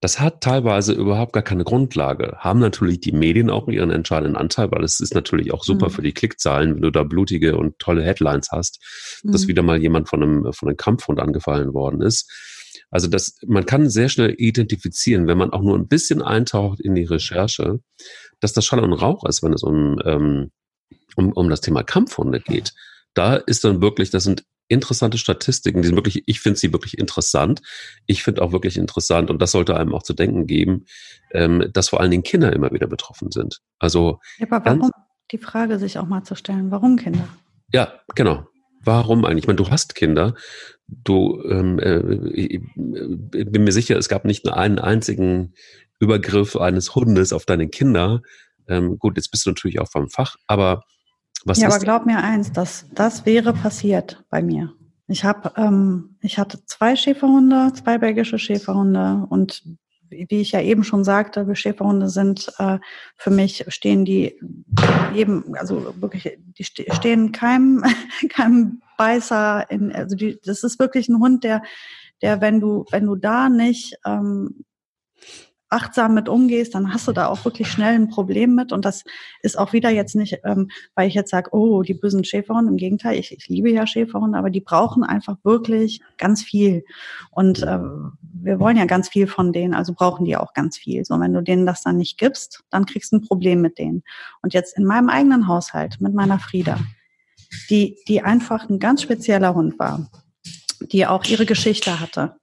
das hat teilweise überhaupt gar keine Grundlage. Haben natürlich die Medien auch ihren entscheidenden Anteil, weil es ist natürlich auch super mhm. für die Klickzahlen, wenn du da blutige und tolle Headlines hast, mhm. dass wieder mal jemand von einem, von einem Kampfhund angefallen worden ist. Also das, man kann sehr schnell identifizieren, wenn man auch nur ein bisschen eintaucht in die Recherche, dass das Schall und Rauch ist, wenn es um, ähm, um, um das Thema Kampfhunde geht. Da ist dann wirklich, das sind interessante Statistiken, die sind wirklich, ich finde sie wirklich interessant. Ich finde auch wirklich interessant, und das sollte einem auch zu denken geben, ähm, dass vor allen Dingen Kinder immer wieder betroffen sind. Also ja, aber warum die Frage sich auch mal zu stellen, warum Kinder? Ja, genau. Warum eigentlich? Ich meine, du hast Kinder. Du, ähm, äh, ich bin mir sicher, es gab nicht nur einen einzigen Übergriff eines Hundes auf deine Kinder. Ähm, gut, jetzt bist du natürlich auch vom Fach, aber was ja, ist aber glaub mir eins, dass das wäre passiert bei mir. Ich habe, ähm, ich hatte zwei Schäferhunde, zwei belgische Schäferhunde und wie ich ja eben schon sagte, Schäferhunde sind äh, für mich stehen die eben, also wirklich, die stehen keinem, keinem Beißer in, also die, das ist wirklich ein Hund, der, der, wenn du, wenn du da nicht ähm, achtsam mit umgehst, dann hast du da auch wirklich schnell ein Problem mit. Und das ist auch wieder jetzt nicht, ähm, weil ich jetzt sage, oh, die bösen Schäferhunde. Im Gegenteil, ich, ich liebe ja Schäferhunde, aber die brauchen einfach wirklich ganz viel. Und äh, wir wollen ja ganz viel von denen, also brauchen die auch ganz viel. So, wenn du denen das dann nicht gibst, dann kriegst du ein Problem mit denen. Und jetzt in meinem eigenen Haushalt mit meiner Frieda, die, die einfach ein ganz spezieller Hund war, die auch ihre Geschichte hatte.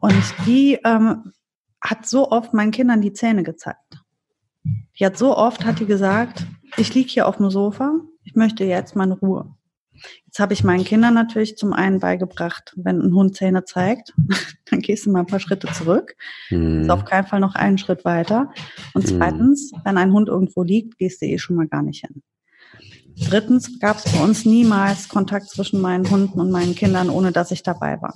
Und die ähm, hat so oft meinen Kindern die Zähne gezeigt. Die hat so oft, hat die gesagt, ich liege hier auf dem Sofa, ich möchte jetzt meine Ruhe. Jetzt habe ich meinen Kindern natürlich zum einen beigebracht, wenn ein Hund Zähne zeigt, dann gehst du mal ein paar Schritte zurück. Mhm. Ist auf keinen Fall noch einen Schritt weiter. Und mhm. zweitens, wenn ein Hund irgendwo liegt, gehst du eh schon mal gar nicht hin. Drittens gab es bei uns niemals Kontakt zwischen meinen Hunden und meinen Kindern, ohne dass ich dabei war.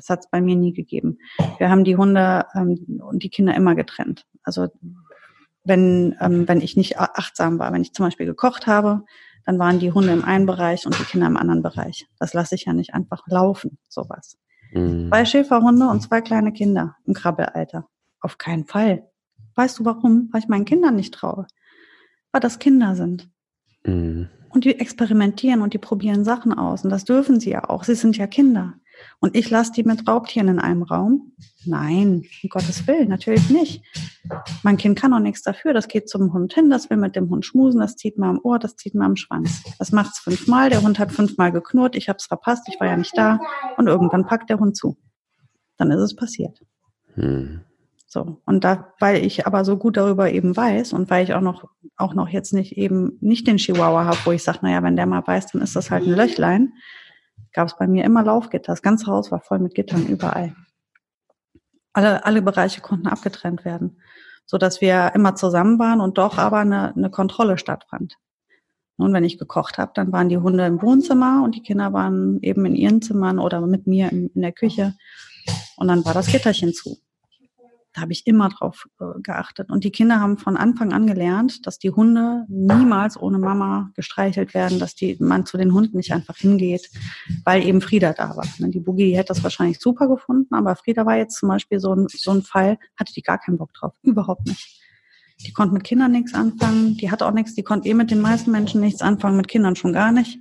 Das hat es bei mir nie gegeben. Wir haben die Hunde ähm, und die Kinder immer getrennt. Also wenn, ähm, wenn ich nicht achtsam war, wenn ich zum Beispiel gekocht habe, dann waren die Hunde im einen Bereich und die Kinder im anderen Bereich. Das lasse ich ja nicht einfach laufen, sowas. Mhm. Zwei Schäferhunde und zwei kleine Kinder im Krabbelalter. Auf keinen Fall. Weißt du warum? Weil ich meinen Kindern nicht traue. Weil das Kinder sind. Mhm. Und die experimentieren und die probieren Sachen aus. Und das dürfen sie ja auch. Sie sind ja Kinder. Und ich lasse die mit Raubtieren in einem Raum? Nein, um Gottes Willen, natürlich nicht. Mein Kind kann auch nichts dafür. Das geht zum Hund hin, das will mit dem Hund schmusen, das zieht mal am Ohr, das zieht mal am Schwanz. Das macht's fünfmal, der Hund hat fünfmal geknurrt, ich hab's verpasst, ich war ja nicht da. Und irgendwann packt der Hund zu. Dann ist es passiert. Hm. So. Und da, weil ich aber so gut darüber eben weiß und weil ich auch noch, auch noch jetzt nicht eben nicht den Chihuahua habe, wo ich sage, naja, wenn der mal beißt, dann ist das halt ein Löchlein, gab es bei mir immer Laufgitter. Das ganze Haus war voll mit Gittern überall. Alle, alle Bereiche konnten abgetrennt werden, so dass wir immer zusammen waren und doch aber eine, eine Kontrolle stattfand. Nun, wenn ich gekocht habe, dann waren die Hunde im Wohnzimmer und die Kinder waren eben in ihren Zimmern oder mit mir in, in der Küche. Und dann war das Gitterchen zu. Da habe ich immer drauf äh, geachtet. Und die Kinder haben von Anfang an gelernt, dass die Hunde niemals ohne Mama gestreichelt werden, dass die, man zu den Hunden nicht einfach hingeht, weil eben Frieda da war. Ne, die Boogie hätte das wahrscheinlich super gefunden, aber Frieda war jetzt zum Beispiel so ein, so ein Fall, hatte die gar keinen Bock drauf. Überhaupt nicht. Die konnte mit Kindern nichts anfangen, die hat auch nichts, die konnte eh mit den meisten Menschen nichts anfangen, mit Kindern schon gar nicht.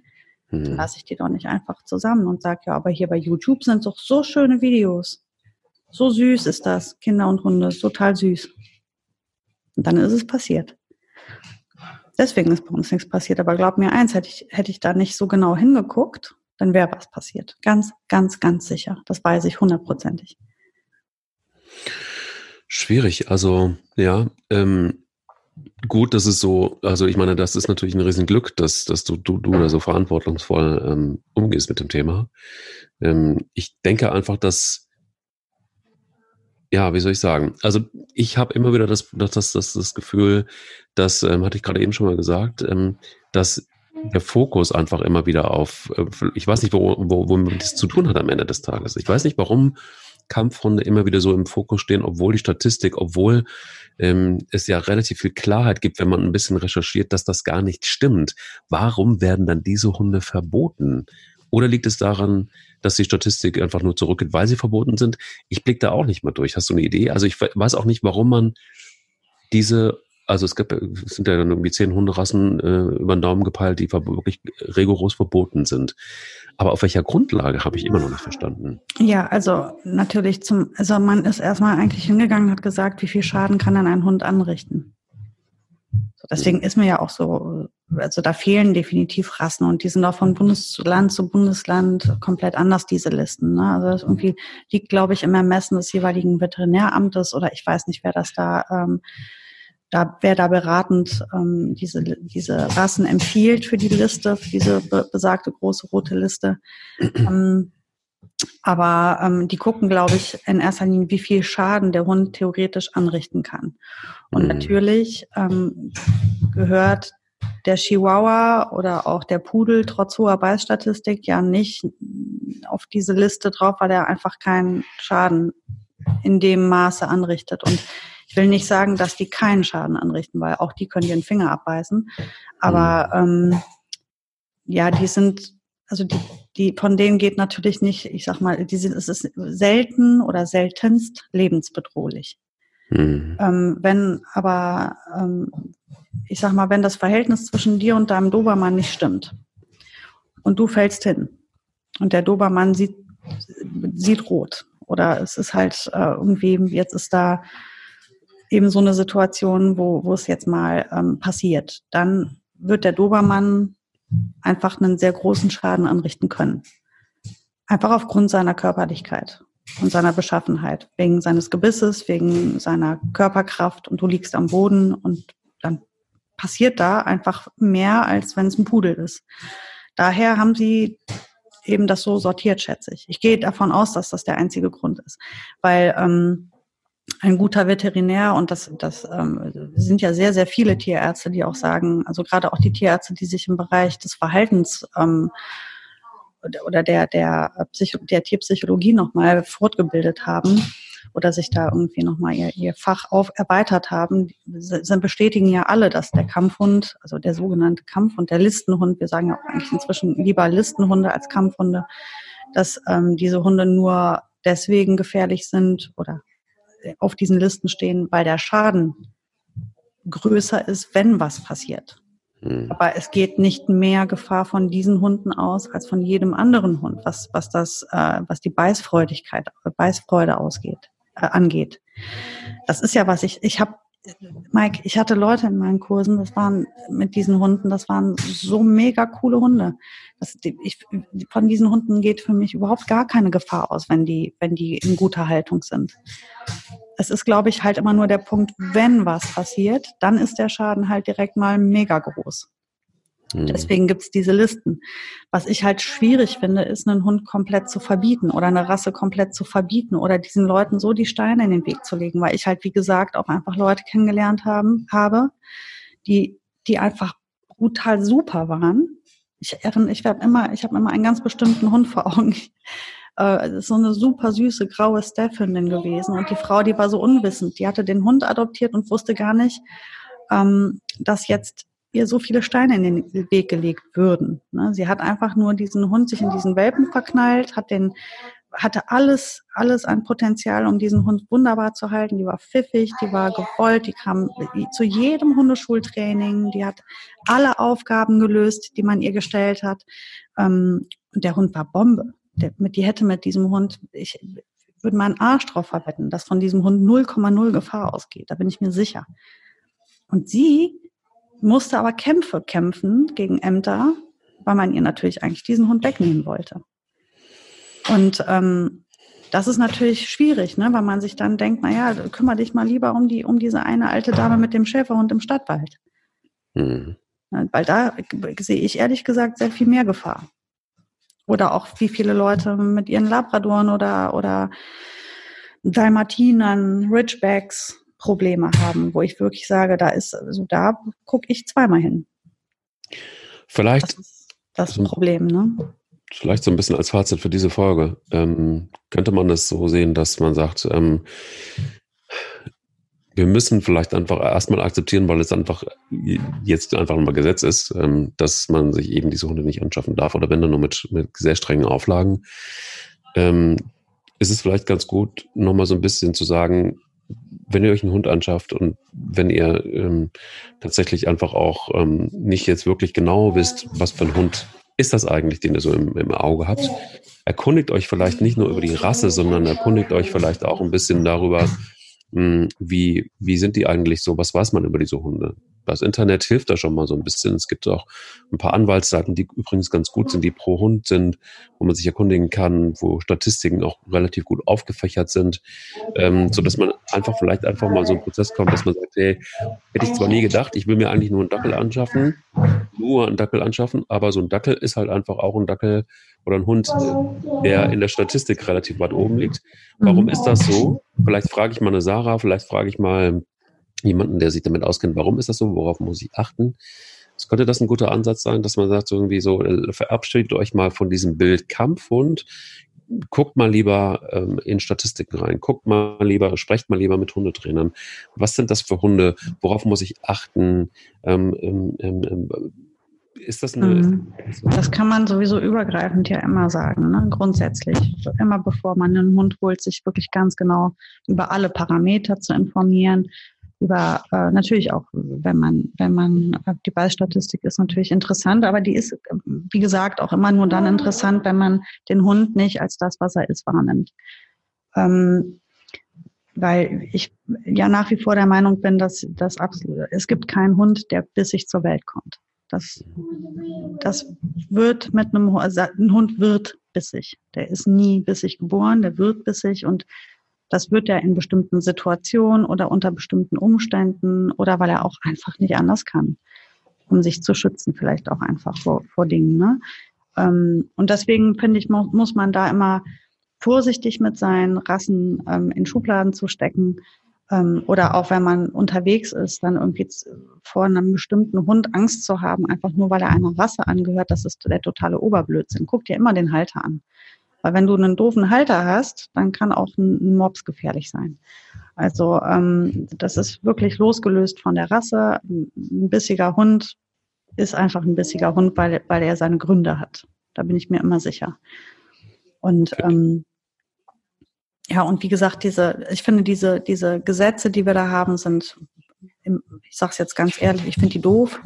Hm. Dann lasse ich die doch nicht einfach zusammen und sage, ja, aber hier bei YouTube sind doch so schöne Videos. So süß ist das, Kinder und Hunde, total süß. Und dann ist es passiert. Deswegen ist bei uns nichts passiert. Aber glaub mir eins, hätte ich, hätte ich da nicht so genau hingeguckt, dann wäre was passiert. Ganz, ganz, ganz sicher. Das weiß ich hundertprozentig. Schwierig. Also, ja, ähm, gut, dass es so, also ich meine, das ist natürlich ein Riesenglück, dass, dass du, du, du da so verantwortungsvoll ähm, umgehst mit dem Thema. Ähm, ich denke einfach, dass, ja, wie soll ich sagen? Also ich habe immer wieder das, das, das, das, Gefühl, das ähm, hatte ich gerade eben schon mal gesagt, ähm, dass der Fokus einfach immer wieder auf, äh, ich weiß nicht, wo, wo, womit das zu tun hat am Ende des Tages. Ich weiß nicht, warum Kampfhunde immer wieder so im Fokus stehen, obwohl die Statistik, obwohl ähm, es ja relativ viel Klarheit gibt, wenn man ein bisschen recherchiert, dass das gar nicht stimmt. Warum werden dann diese Hunde verboten? Oder liegt es daran, dass die Statistik einfach nur zurückgeht, weil sie verboten sind? Ich blicke da auch nicht mal durch. Hast du eine Idee? Also ich weiß auch nicht, warum man diese also es gibt, es sind ja dann irgendwie zehn Hunderassen äh, über den Daumen gepeilt, die wirklich rigoros verboten sind. Aber auf welcher Grundlage habe ich immer noch nicht verstanden? Ja, also natürlich zum, also man ist erstmal eigentlich hingegangen hat gesagt, wie viel Schaden kann dann ein Hund anrichten? So, deswegen ist mir ja auch so, also da fehlen definitiv Rassen und die sind auch von Bundesland zu Bundesland komplett anders, diese Listen. Ne? Also das irgendwie liegt, glaube ich, im Ermessen des jeweiligen Veterinäramtes oder ich weiß nicht, wer das da ähm, da wer da beratend ähm, diese, diese Rassen empfiehlt für die Liste, für diese be besagte große rote Liste. Ähm, aber ähm, die gucken, glaube ich, in erster Linie, wie viel Schaden der Hund theoretisch anrichten kann. Und mhm. natürlich ähm, gehört der Chihuahua oder auch der Pudel trotz hoher Beißstatistik ja nicht auf diese Liste drauf, weil er einfach keinen Schaden in dem Maße anrichtet. Und ich will nicht sagen, dass die keinen Schaden anrichten, weil auch die können ihren Finger abbeißen. Aber mhm. ähm, ja, die sind, also die, die, von denen geht natürlich nicht, ich sag mal, die sind, es ist selten oder seltenst lebensbedrohlich. Mhm. Ähm, wenn aber, ähm, ich sag mal, wenn das Verhältnis zwischen dir und deinem Dobermann nicht stimmt und du fällst hin und der Dobermann sieht, sieht rot oder es ist halt äh, irgendwie, jetzt ist da eben so eine Situation, wo, wo es jetzt mal ähm, passiert, dann wird der Dobermann einfach einen sehr großen Schaden anrichten können. Einfach aufgrund seiner Körperlichkeit und seiner Beschaffenheit, wegen seines Gebisses, wegen seiner Körperkraft und du liegst am Boden und dann passiert da einfach mehr, als wenn es ein Pudel ist. Daher haben sie eben das so sortiert, schätze ich. Ich gehe davon aus, dass das der einzige Grund ist, weil ähm, ein guter Veterinär und das, das ähm, sind ja sehr, sehr viele Tierärzte, die auch sagen, also gerade auch die Tierärzte, die sich im Bereich des Verhaltens ähm, oder der, der, der Tierpsychologie nochmal fortgebildet haben oder sich da irgendwie nochmal ihr, ihr Fach auf erweitert haben, sind, bestätigen ja alle, dass der Kampfhund, also der sogenannte Kampfhund, der Listenhund, wir sagen ja auch eigentlich inzwischen lieber Listenhunde als Kampfhunde, dass ähm, diese Hunde nur deswegen gefährlich sind oder auf diesen Listen stehen, weil der Schaden größer ist, wenn was passiert. Hm. Aber es geht nicht mehr Gefahr von diesen Hunden aus als von jedem anderen Hund, was, was das, äh, was die Beißfreudigkeit, Beißfreude ausgeht, äh, angeht. Das ist ja was ich, ich habe Mike, ich hatte Leute in meinen Kursen, das waren mit diesen Hunden, das waren so mega coole Hunde. Das, ich, von diesen Hunden geht für mich überhaupt gar keine Gefahr aus, wenn die, wenn die in guter Haltung sind. Es ist, glaube ich, halt immer nur der Punkt, wenn was passiert, dann ist der Schaden halt direkt mal mega groß. Mhm. Deswegen gibt's diese Listen. Was ich halt schwierig finde, ist, einen Hund komplett zu verbieten oder eine Rasse komplett zu verbieten oder diesen Leuten so die Steine in den Weg zu legen, weil ich halt, wie gesagt, auch einfach Leute kennengelernt haben, habe, die, die einfach brutal super waren. Ich, ich habe immer, ich habe immer einen ganz bestimmten Hund vor Augen. Äh, ist so eine super süße graue Staffhündin gewesen und die Frau, die war so unwissend. Die hatte den Hund adoptiert und wusste gar nicht, ähm, dass jetzt ihr so viele Steine in den Weg gelegt würden. Ne? Sie hat einfach nur diesen Hund sich in diesen Welpen verknallt, hat den hatte alles, alles an Potenzial, um diesen Hund wunderbar zu halten. Die war pfiffig, die war gewollt, die kam zu jedem Hundeschultraining, die hat alle Aufgaben gelöst, die man ihr gestellt hat. Ähm, und der Hund war Bombe. Die hätte mit diesem Hund, ich würde meinen Arsch drauf verwetten, dass von diesem Hund 0,0 Gefahr ausgeht. Da bin ich mir sicher. Und sie musste aber Kämpfe kämpfen gegen Ämter, weil man ihr natürlich eigentlich diesen Hund wegnehmen wollte. Und ähm, das ist natürlich schwierig, ne, weil man sich dann denkt, naja, kümmere dich mal lieber um die, um diese eine alte Dame mit dem Schäferhund im Stadtwald. Mhm. Weil da sehe ich ehrlich gesagt sehr viel mehr Gefahr. Oder auch wie viele Leute mit ihren Labradoren oder, oder Dalmatinern, Ridgebacks Probleme haben, wo ich wirklich sage, da ist, also da gucke ich zweimal hin. Vielleicht. Das ist das so, Problem, ne? Vielleicht so ein bisschen als Fazit für diese Folge. Ähm, könnte man das so sehen, dass man sagt, ähm, wir müssen vielleicht einfach erstmal akzeptieren, weil es einfach jetzt einfach mal Gesetz ist, ähm, dass man sich eben diese Hunde nicht anschaffen darf oder wenn dann nur mit, mit sehr strengen Auflagen. Ähm, ist es vielleicht ganz gut, nochmal so ein bisschen zu sagen, wenn ihr euch einen Hund anschafft und wenn ihr ähm, tatsächlich einfach auch ähm, nicht jetzt wirklich genau wisst, was für ein Hund ist das eigentlich, den ihr so im, im Auge habt, erkundigt euch vielleicht nicht nur über die Rasse, sondern erkundigt euch vielleicht auch ein bisschen darüber, hm, wie, wie sind die eigentlich so? Was weiß man über diese Hunde? Das Internet hilft da schon mal so ein bisschen. Es gibt auch ein paar Anwaltsseiten, die übrigens ganz gut sind, die pro Hund sind, wo man sich erkundigen kann, wo Statistiken auch relativ gut aufgefächert sind, ähm, so dass man einfach vielleicht einfach mal so einen Prozess kommt, dass man sagt, hey, hätte ich zwar nie gedacht, ich will mir eigentlich nur einen Dackel anschaffen, nur einen Dackel anschaffen, aber so ein Dackel ist halt einfach auch ein Dackel oder ein Hund, der in der Statistik relativ weit oben liegt. Warum mhm. ist das so? Vielleicht frage ich mal eine Sarah, vielleicht frage ich mal jemanden, der sich damit auskennt, warum ist das so, worauf muss ich achten? Es könnte das ein guter Ansatz sein, dass man sagt, irgendwie so, äh, verabschiedet euch mal von diesem Bild Kampfhund, guckt mal lieber ähm, in Statistiken rein, guckt mal lieber, sprecht mal lieber mit Hundetrainern. Was sind das für Hunde? Worauf muss ich achten? Ähm, ähm, ähm, ähm ist das eine. Mhm. Das kann man sowieso übergreifend ja immer sagen, ne? grundsätzlich. Immer bevor man einen Hund holt, sich wirklich ganz genau über alle Parameter zu informieren, über äh, natürlich auch, wenn man, wenn man, äh, die Ballstatistik ist natürlich interessant, aber die ist, wie gesagt, auch immer nur dann interessant, wenn man den Hund nicht als das, was er ist, wahrnimmt. Ähm, weil ich ja nach wie vor der Meinung bin, dass, dass absolut, es gibt keinen Hund, der bissig zur Welt kommt. Das, das wird mit einem also ein Hund wird bissig. Der ist nie bissig geboren, der wird bissig und das wird er in bestimmten Situationen oder unter bestimmten Umständen oder weil er auch einfach nicht anders kann, um sich zu schützen, vielleicht auch einfach vor, vor Dingen. Ne? Ähm, und deswegen finde ich, muss man da immer vorsichtig mit sein, Rassen ähm, in Schubladen zu stecken. Ähm, oder auch wenn man unterwegs ist, dann irgendwie vor einem bestimmten Hund Angst zu haben, einfach nur weil er einer Rasse angehört, das ist der totale Oberblödsinn. Guck dir immer den Halter an. Weil wenn du einen doofen Halter hast, dann kann auch ein, Mops gefährlich sein. Also ähm, das ist wirklich losgelöst von der Rasse. Ein bissiger Hund ist einfach ein bissiger Hund, weil, weil er seine Gründe hat. Da bin ich mir immer sicher. Und ähm, ja, und wie gesagt, diese, ich finde diese, diese Gesetze, die wir da haben, sind ich sage es jetzt ganz ehrlich, ich finde die doof.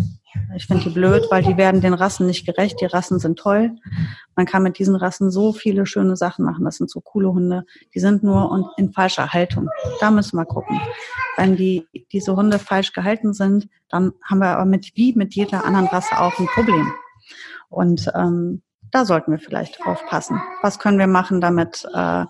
Ich finde die blöd, weil die werden den Rassen nicht gerecht. Die Rassen sind toll. Man kann mit diesen Rassen so viele schöne Sachen machen. Das sind so coole Hunde. Die sind nur in falscher Haltung. Da müssen wir gucken. Wenn die, diese Hunde falsch gehalten sind, dann haben wir aber mit, wie mit jeder anderen Rasse auch ein Problem. Und ähm, da sollten wir vielleicht aufpassen. Was können wir machen, damit äh,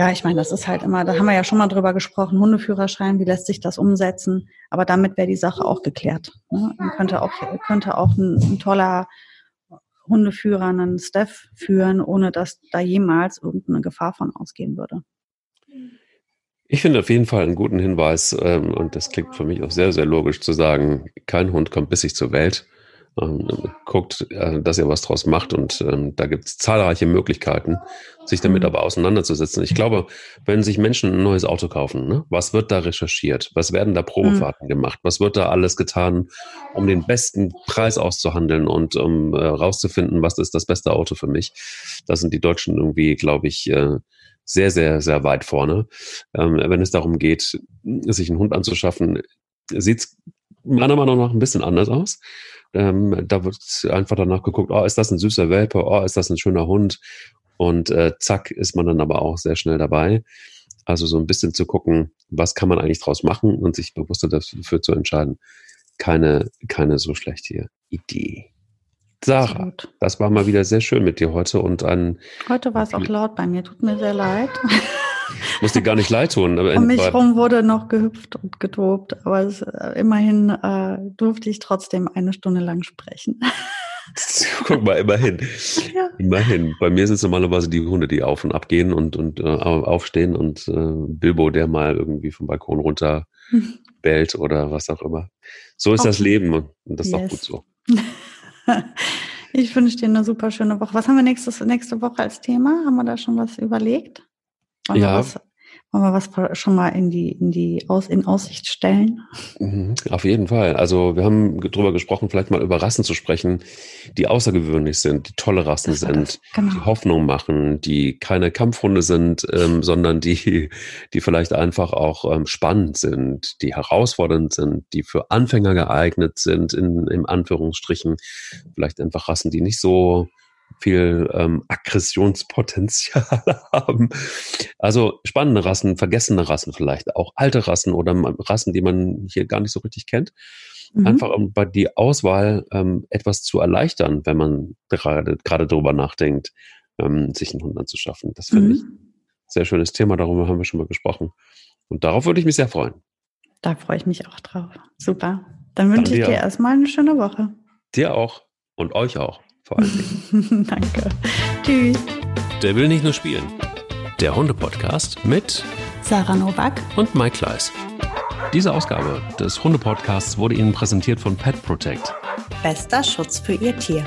ja, ich meine, das ist halt immer, da haben wir ja schon mal drüber gesprochen, Hundeführerschein, wie lässt sich das umsetzen? Aber damit wäre die Sache auch geklärt. Ne? Man könnte auch, könnte auch ein, ein toller Hundeführer einen Staff führen, ohne dass da jemals irgendeine Gefahr von ausgehen würde. Ich finde auf jeden Fall einen guten Hinweis, ähm, und das klingt für mich auch sehr, sehr logisch zu sagen, kein Hund kommt bissig zur Welt. Ähm, guckt, äh, dass ihr was draus macht und ähm, da gibt es zahlreiche Möglichkeiten, sich damit mhm. aber auseinanderzusetzen. Ich glaube, wenn sich Menschen ein neues Auto kaufen, ne, was wird da recherchiert? Was werden da Probefahrten mhm. gemacht? Was wird da alles getan, um den besten Preis auszuhandeln und um äh, rauszufinden, was ist das beste Auto für mich? Da sind die Deutschen irgendwie, glaube ich, äh, sehr, sehr, sehr weit vorne. Ähm, wenn es darum geht, sich einen Hund anzuschaffen, sieht es meiner Meinung nach ein bisschen anders aus. Ähm, da wird einfach danach geguckt, oh, ist das ein süßer Welpe, oh, ist das ein schöner Hund? Und äh, zack, ist man dann aber auch sehr schnell dabei. Also so ein bisschen zu gucken, was kann man eigentlich draus machen und sich bewusster dafür zu entscheiden. Keine, keine so schlechte Idee. Sarah, das war mal wieder sehr schön mit dir heute und ein. Heute war es auch laut bei mir, tut mir sehr leid. Muss dir gar nicht leid tun. Um mich herum wurde noch gehüpft und getobt, aber es, äh, immerhin äh, durfte ich trotzdem eine Stunde lang sprechen. Guck mal, immerhin. Ja. Immerhin. Bei mir sind es normalerweise die Hunde, die auf und ab gehen und, und äh, aufstehen und äh, Bilbo, der mal irgendwie vom Balkon runter bellt oder was auch immer. So ist okay. das Leben und das ist yes. auch gut so. ich wünsche dir eine super schöne Woche. Was haben wir nächstes, nächste Woche als Thema? Haben wir da schon was überlegt? Wollen ja. Was, wollen wir was schon mal in die, in die Aus, in Aussicht stellen? Mhm, auf jeden Fall. Also wir haben darüber gesprochen, vielleicht mal über Rassen zu sprechen, die außergewöhnlich sind, die tolle Rassen sind, genau. die Hoffnung machen, die keine Kampfhunde sind, ähm, sondern die, die vielleicht einfach auch ähm, spannend sind, die herausfordernd sind, die für Anfänger geeignet sind, in, in Anführungsstrichen. Vielleicht einfach Rassen, die nicht so viel ähm, Aggressionspotenzial haben. Also spannende Rassen, vergessene Rassen vielleicht, auch alte Rassen oder Rassen, die man hier gar nicht so richtig kennt. Mhm. Einfach um bei die Auswahl ähm, etwas zu erleichtern, wenn man gerade gerade darüber nachdenkt, ähm, sich einen Hund anzuschaffen. Das finde mhm. ich sehr schönes Thema, darüber haben wir schon mal gesprochen. Und darauf würde ich mich sehr freuen. Da freue ich mich auch drauf. Super. Dann wünsche ich dir erstmal eine schöne Woche. Dir auch und euch auch vor allen Dingen. Danke. Tschüss. Der will nicht nur spielen. Der Hunde-Podcast mit Sarah Novak und Mike Kleiss. Diese Ausgabe des Hunde-Podcasts wurde Ihnen präsentiert von Pet Protect. Bester Schutz für Ihr Tier.